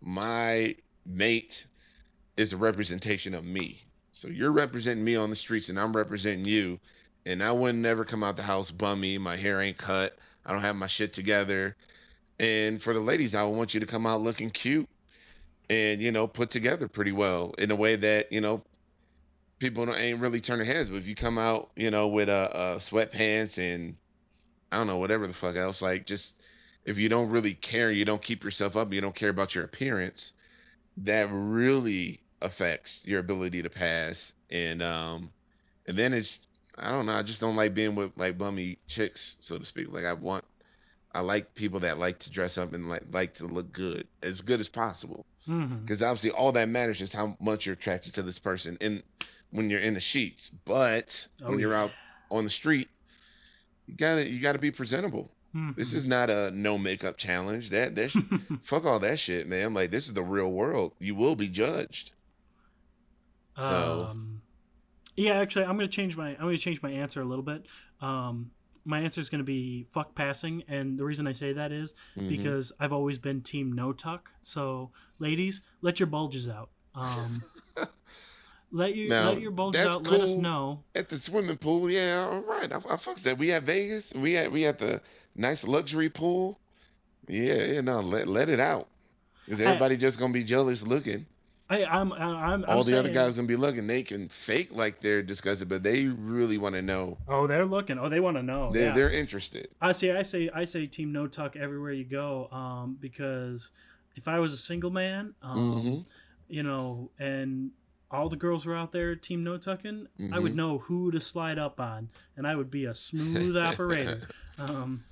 my mate is a representation of me. So you're representing me on the streets and I'm representing you. And I wouldn't never come out the house bummy. My hair ain't cut. I don't have my shit together. And for the ladies, I want you to come out looking cute and, you know, put together pretty well in a way that, you know, people don't, ain't really turning heads. But if you come out, you know, with uh, sweatpants and I don't know, whatever the fuck else, like just if you don't really care, you don't keep yourself up, you don't care about your appearance, that really affects your ability to pass. And, um, and then it's, I don't know, I just don't like being with like bummy chicks, so to speak. Like I want, I like people that like to dress up and like like to look good, as good as possible. Because obviously, all that matters is how much you're attracted to this person, and when you're in the sheets. But Oh, when you're yeah. out on the street, you gotta you gotta be presentable. This Mm-hmm. is not a no makeup challenge. That that sh- fuck all that shit, man. Like this is the real world. You will be judged. So- Um, yeah, actually, I'm gonna change my I'm gonna change my answer a little bit. Um, my answer is gonna be fuck passing, and the reason I say that is Mhm. because I've always been team no tuck. So, ladies, let your bulges out. Um, let you Now, let your bulges out. Let us know. at the swimming pool, yeah, all right. I, I fucks that. We at Vegas. We at we at the nice luxury pool. Yeah, yeah, no, let let it out. Is I- everybody just gonna be jealous looking? I, I'm I'm, I'm All the other saying- guys gonna be looking. They can fake like they're disgusted, but they really want to know. Oh, they're looking. Oh, they want to know. They're yeah. they're interested. I say, I say, I say, team no tuck everywhere you go. Um, because if I was a single man, um, Mhm. you know, and all the girls were out there team no tucking, I would Mhm. know who to slide up on, and I would be a smooth operator. Um,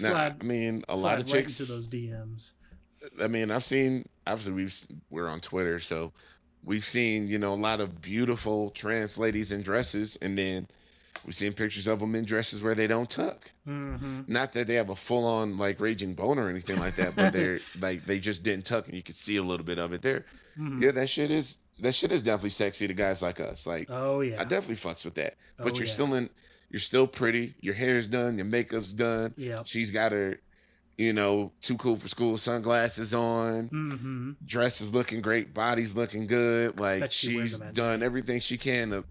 Now, I mean, a slide lot of right chicks. into those DMs. I mean, I've seen obviously we've we're on Twitter, so we've seen you know a lot of beautiful trans ladies in dresses, and then we've seen pictures of them in dresses where they don't tuck. hmm Not that they have a full on like raging bone or anything like that, but they're like they just didn't tuck, and you could see a little bit of it there. hmm Yeah, that shit is that shit is definitely sexy to guys like us. Like Oh yeah. I definitely fucks with that. Oh, But you're yeah. still in, you're still pretty. Your hair's done, your makeup's done. Yeah. She's got her, you know, too cool for school sunglasses on hmm dress is looking great, body's looking good. Like she she's done everything she can to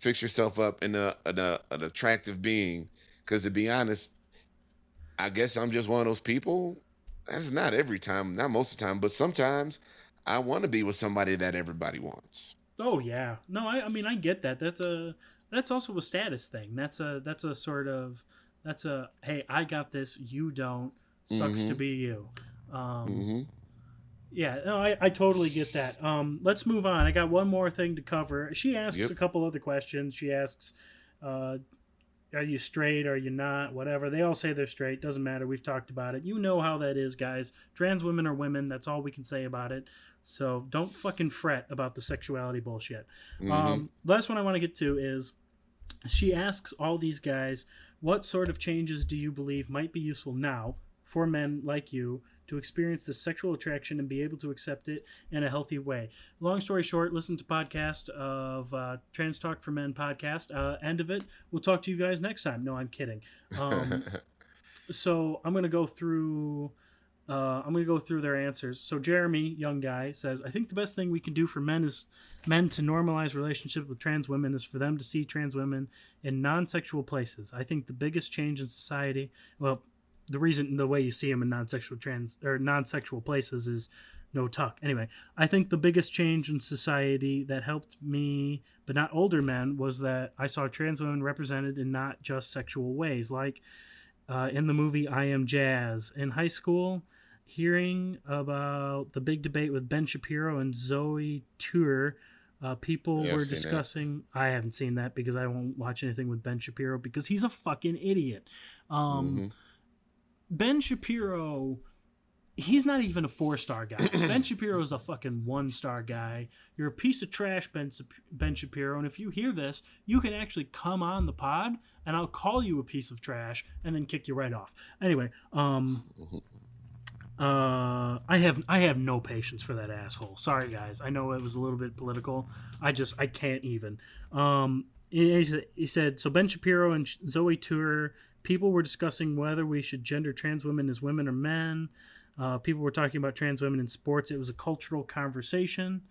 fix herself up in a, in a an attractive being. Because to be honest, I guess I'm just one of those people. That's not every time, not most of the time, but sometimes I want to be with somebody that everybody wants. Oh yeah, no, I, I mean I get that. That's a that's also a status thing. That's a that's a sort of that's a hey I got this, you don't. Sucks mm-hmm. to be you. Um, mm-hmm. Yeah, no, I, I totally get that. Um, let's move on. I got one more thing to cover. She asks yep. a couple other questions. She asks, uh, "Are you straight? Are you not? Whatever." They all say they're straight. Doesn't matter. We've talked about it. You know how that is, guys. Trans women are women. That's all we can say about it. So don't fucking fret about the sexuality bullshit. Mm-hmm. Um, last one I want to get to is she asks all these guys, "What sort of changes do you believe might be useful now for men like you to experience this sexual attraction and be able to accept it in a healthy way. Long story short, listen to podcast of uh, Trans Talk for Men podcast. Uh, end of it. We'll talk to you guys next time. No, I'm kidding. Um, so I'm gonna go through. Uh, I'm going to go through their answers. So Jeremy, young guy, says, "I think the best thing we can do for men is men to normalize relationships with trans women is for them to see trans women in non-sexual places. I think the biggest change in society, well, the reason the way you see them in non-sexual trans or non-sexual places is no tuck. Anyway, I think the biggest change in society that helped me, but not older men, was that I saw trans women represented in not just sexual ways, like uh, in the movie I Am Jazz. In high school, hearing about the big debate with Ben Shapiro and Zoe Tudor, uh, people yeah, were discussing. I haven't seen that because I won't watch anything with Ben Shapiro because he's a fucking idiot. Um, mm-hmm Ben Shapiro, he's not even a four star guy. ben Shapiro is a fucking one star guy. You're a piece of trash, Ben, ben Shapiro. And if you hear this, you can actually come on the pod and I'll call you a piece of trash and then kick you right off. Anyway, um, uh, I have I have no patience for that asshole. Sorry guys. I know it was a little bit political. I just I can't even. Um, he, he said so. Ben Shapiro and Zoe Tudor people were discussing whether we should gender trans women as women or men. Uh, people were talking about trans women in sports. It was a cultural conversation.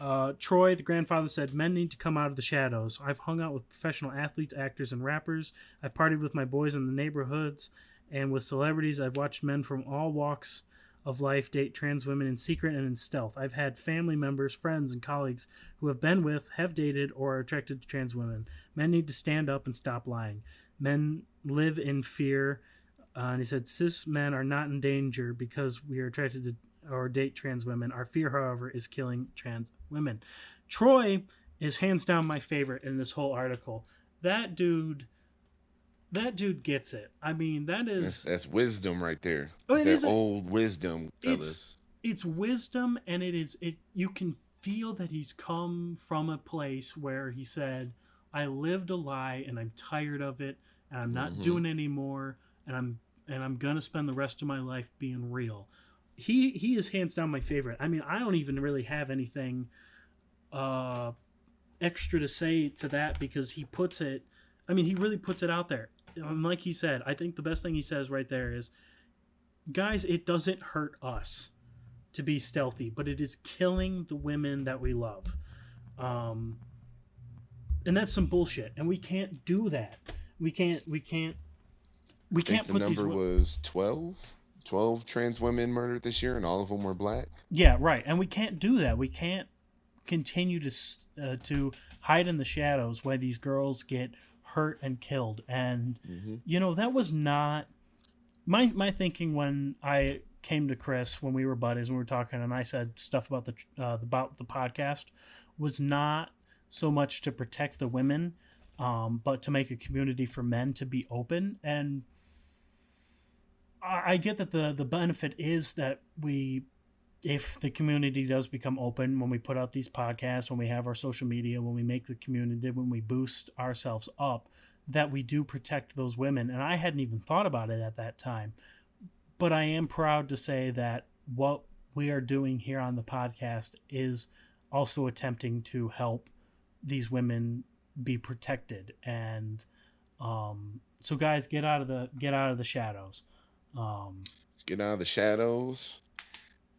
Uh, Troy, the grandfather, said men need to come out of the shadows. I've hung out with professional athletes, actors, and rappers. I've partied with my boys in the neighborhoods and with celebrities. I've watched men from all walks of life date trans women in secret and in stealth. I've had family members, friends, and colleagues who have been with, have dated, or are attracted to trans women. Men need to stand up and stop lying. Men live in fear. Uh, and he said, cis men are not in danger because we are attracted to or date trans women. Our fear, however, is killing trans women. Troy is hands down my favorite in this whole article. That dude, that dude gets it. I mean, that is that's, that's wisdom right there. Oh, it is old wisdom, fellas. It's, it's wisdom, and it is it. You can feel that he's come from a place where he said, "I lived a lie, and I'm tired of it." And I'm not mm-hmm. doing anymore and I'm and I'm gonna spend the rest of my life being real. He he is hands down my favorite. I mean, I don't even really have anything uh extra to say to that because he puts it I mean, he really puts it out there. And like he said, I think the best thing he says right there is guys, it doesn't hurt us to be stealthy, but it is killing the women that we love. Um and that's some bullshit and we can't do that we can't we can't we can't the put number these was 12 12 trans women murdered this year and all of them were black? Yeah right and we can't do that. We can't continue to uh, to hide in the shadows while these girls get hurt and killed. And mm-hmm. you know that was not my my thinking when i came to chris when we were buddies and we were talking and i said stuff about the uh, about the podcast was not so much to protect the women um, but to make a community for men to be open. And I, I get that the the benefit is that we if the community does become open when we put out these podcasts, when we have our social media, when we make the community, when we boost ourselves up, that we do protect those women. And I hadn't even thought about it at that time. But I am proud to say that what we are doing here on the podcast is also attempting to help these women be protected and um, so guys get out of the get out of the shadows um, get out of the shadows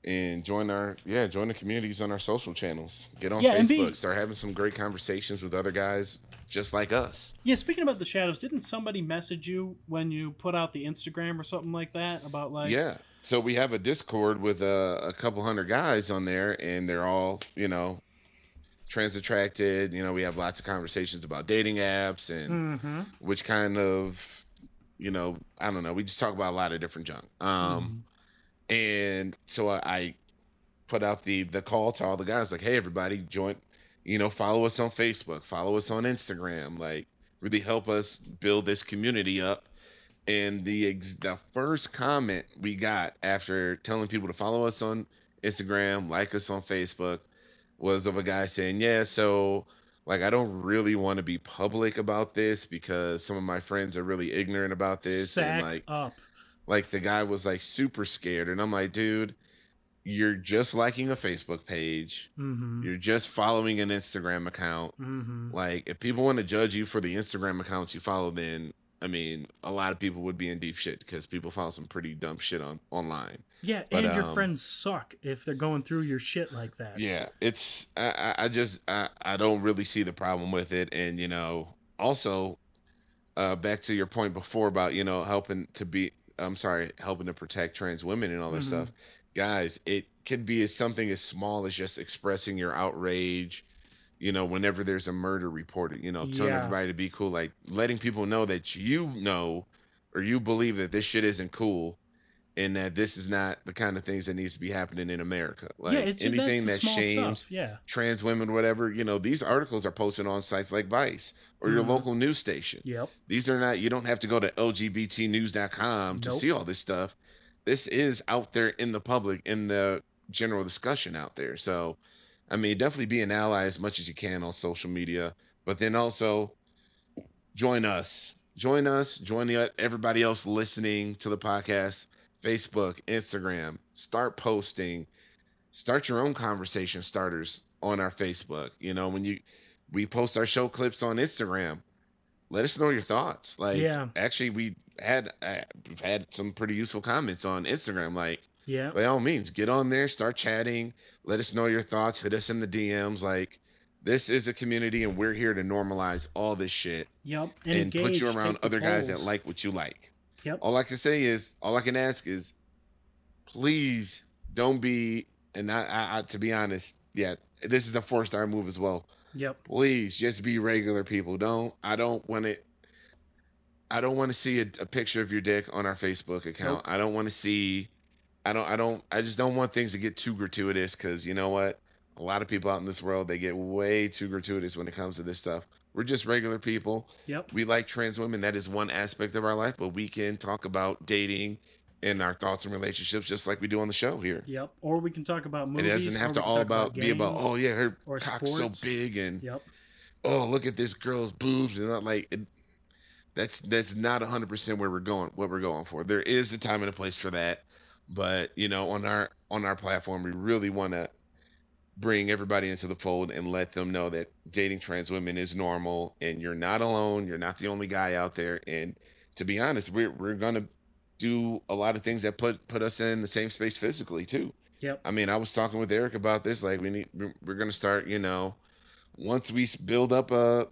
and join our yeah join the communities on our social channels. Get on Yeah, Facebook. be- Start having some great conversations with other guys just like us. Yeah, speaking about the shadows, didn't somebody message you when you put out the Instagram or something like that about like yeah. So we have a Discord with uh, a couple hundred guys on there, and they're all you know trans attracted. You know, we have lots of conversations about dating apps and Mm-hmm. which kind of you know I don't know. We just talk about a lot of different junk. Um, and so I, I put out the the call to all the guys like, hey everybody, join. You know, follow us on Facebook, follow us on Instagram. Like, really help us build this community up. And the ex- the first comment we got after telling people to follow us on Instagram, like us on Facebook, was of a guy saying, "Yeah, so like I don't really want to be public about this because some of my friends are really ignorant about this Sack and like up. like the guy was like super scared and I'm like, "Dude, you're just liking a Facebook page. Mm-hmm. You're just following an Instagram account. Mm-hmm. Like if people want to judge you for the Instagram accounts you follow then I mean, a lot of people would be in deep shit because people found some pretty dumb shit on online. Yeah, But, and your um, friends suck if they're going through your shit like that. Yeah, it's I, I just I, I don't really see the problem with it, and you know, also, uh, back to your point before about you know helping to be I'm sorry, helping to protect trans women and all this Mhm. stuff, guys. It could be as something as small as just expressing your outrage. You know, whenever there's a murder reported, you know, telling Yeah. everybody to be cool, like letting people know that you know or you believe that this shit isn't cool and that this is not the kind of things that needs to be happening in America. Like yeah, it's anything that shames stuff. Yeah. trans women, whatever, you know, these articles are posted on sites like Vice or your Mhm. local news station. Yep. These are not, you don't have to go to lgbtnews.com to Nope. see all this stuff. This is out there in the public, in the general discussion out there. So, I mean, definitely be an ally as much as you can on social media, but then also join us. Join us, join the everybody else listening to the podcast, Facebook, Instagram. Start posting. Start your own conversation starters on our Facebook. You know, when you we post our show clips on Instagram, let us know your thoughts. Like, Yeah. actually, we had uh, we've had some pretty useful comments on Instagram. Like, Yeah. by all means, get on there, start chatting, let us know your thoughts, hit us in the DMs. Like, this is a community, and we're here to normalize all this shit Yep. and, put engage, you around other guys that like what you like. Yep. All I can say is, all I can ask is, please don't be. And I, I, I to be honest, yeah, this is a four star move as well. Yep. Please just be regular people. Don't. I don't want it. I don't want to see a, a picture of your dick on our Facebook account. Nope. I don't want to see. I don't. I don't. I just don't want things to get too gratuitous because you know what? A lot of people out in this world they get way too gratuitous when it comes to this stuff. We're just regular people Yep. we like trans women that is one aspect of our life but we can talk about dating and our thoughts and relationships just like we do on the show here Yep. Or we can talk about movies. it doesn't have to all talk about be about oh yeah her cock's sports. so big and Yep. oh look at this girl's boobs and not like it, that's that's not 100% where we're going what we're going for there is a time and a place for that but you know on our on our platform we really want to bring everybody into the fold and let them know that dating trans women is normal and you're not alone you're not the only guy out there and to be honest we're, we're gonna do a lot of things that put put us in the same space physically too Yep. I mean, I was talking with Eric about this. Like, we need, we're- to start, you know, once we build up a,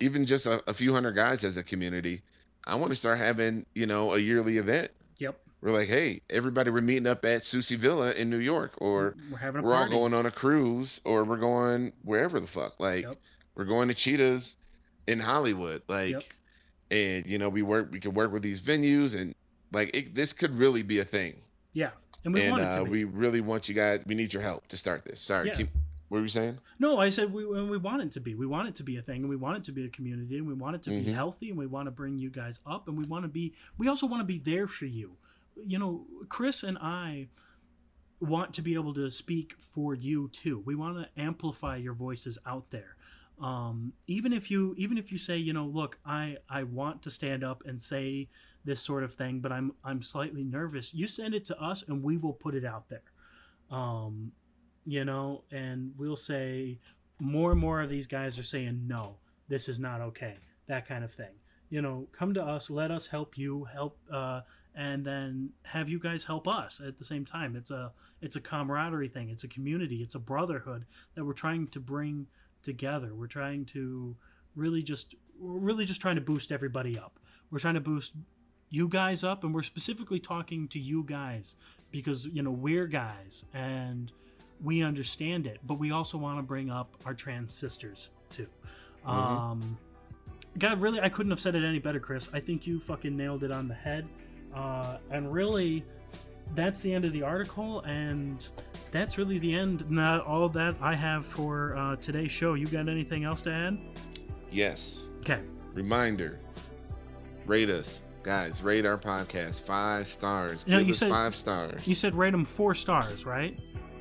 even just a, a few hundred guys as a community, I want to start having, you know, a yearly event. We're like, hey, everybody, we're meeting up at Susie Villa in New York, or we're having a we're all going on a cruise, or we're going wherever the fuck. Like, Yep. we're going to Cheetahs in Hollywood. Like, Yep. and you know, we work, we can work with these venues, and like, it, this could really be a thing Yeah. And we and want it uh, to be. we really want you guys. We need your help to start this. Sorry, Yeah. keep. What were you saying? No, I said we we want it to be. We want it to be a thing, and we want it to be a community, and we want it to be Mhm. healthy, and we want to bring you guys up, and we want to be. We also want to be there for you. You know, Chris and I want to be able to speak for you too. We want to amplify your voices out there. Um, even if you even if you say, you know, look, I I want to stand up and say this sort of thing, but I'm I'm slightly nervous. You send it to us, and we will put it out there. Um, you know, and we'll say more and more of these guys are saying no, this is not okay, that kind of thing. You know, come to us, let us help you, help uh, and then have you guys help us at the same time. It's a it's a camaraderie thing. It's a community. It's a brotherhood that we're trying to bring together. We're trying to really just we're really just trying to boost everybody up. We're trying to boost you guys up and we're specifically talking to you guys because you know we're guys and we understand it but we also want to bring up our trans sisters too um god really i couldn't have said it any better chris i think you fucking nailed it on the head uh and really that's the end of the article and that's really the end not all that i have for uh, today's show you got anything else to add Yes. okay Reminder. Rate us. Guys, rate our podcast. Five stars. No, Give you us said- five stars. you said rate them four stars right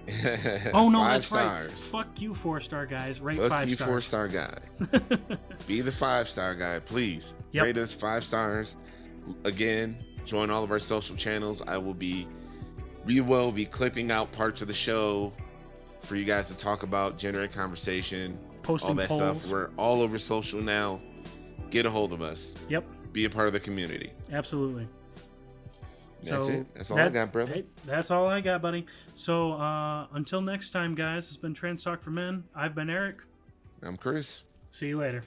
oh no five that's stars. right fuck you four star guys rate Fuck five you, stars four star guy. Be the five star guy, please. Yep. Rate us five stars. Again, join all of our social channels. I will be, we will be clipping out parts of the show for you guys to talk about, generate conversation, posting all that polls stuff. We're all over social now. Get a hold of us. yep Be a part of the community. absolutely That's So it. That's all I got, brother. hey, that's all I got, buddy. So uh, until next time, guys, it's been Trans Talk for Men. I've been Eric. I'm Chris. See you later.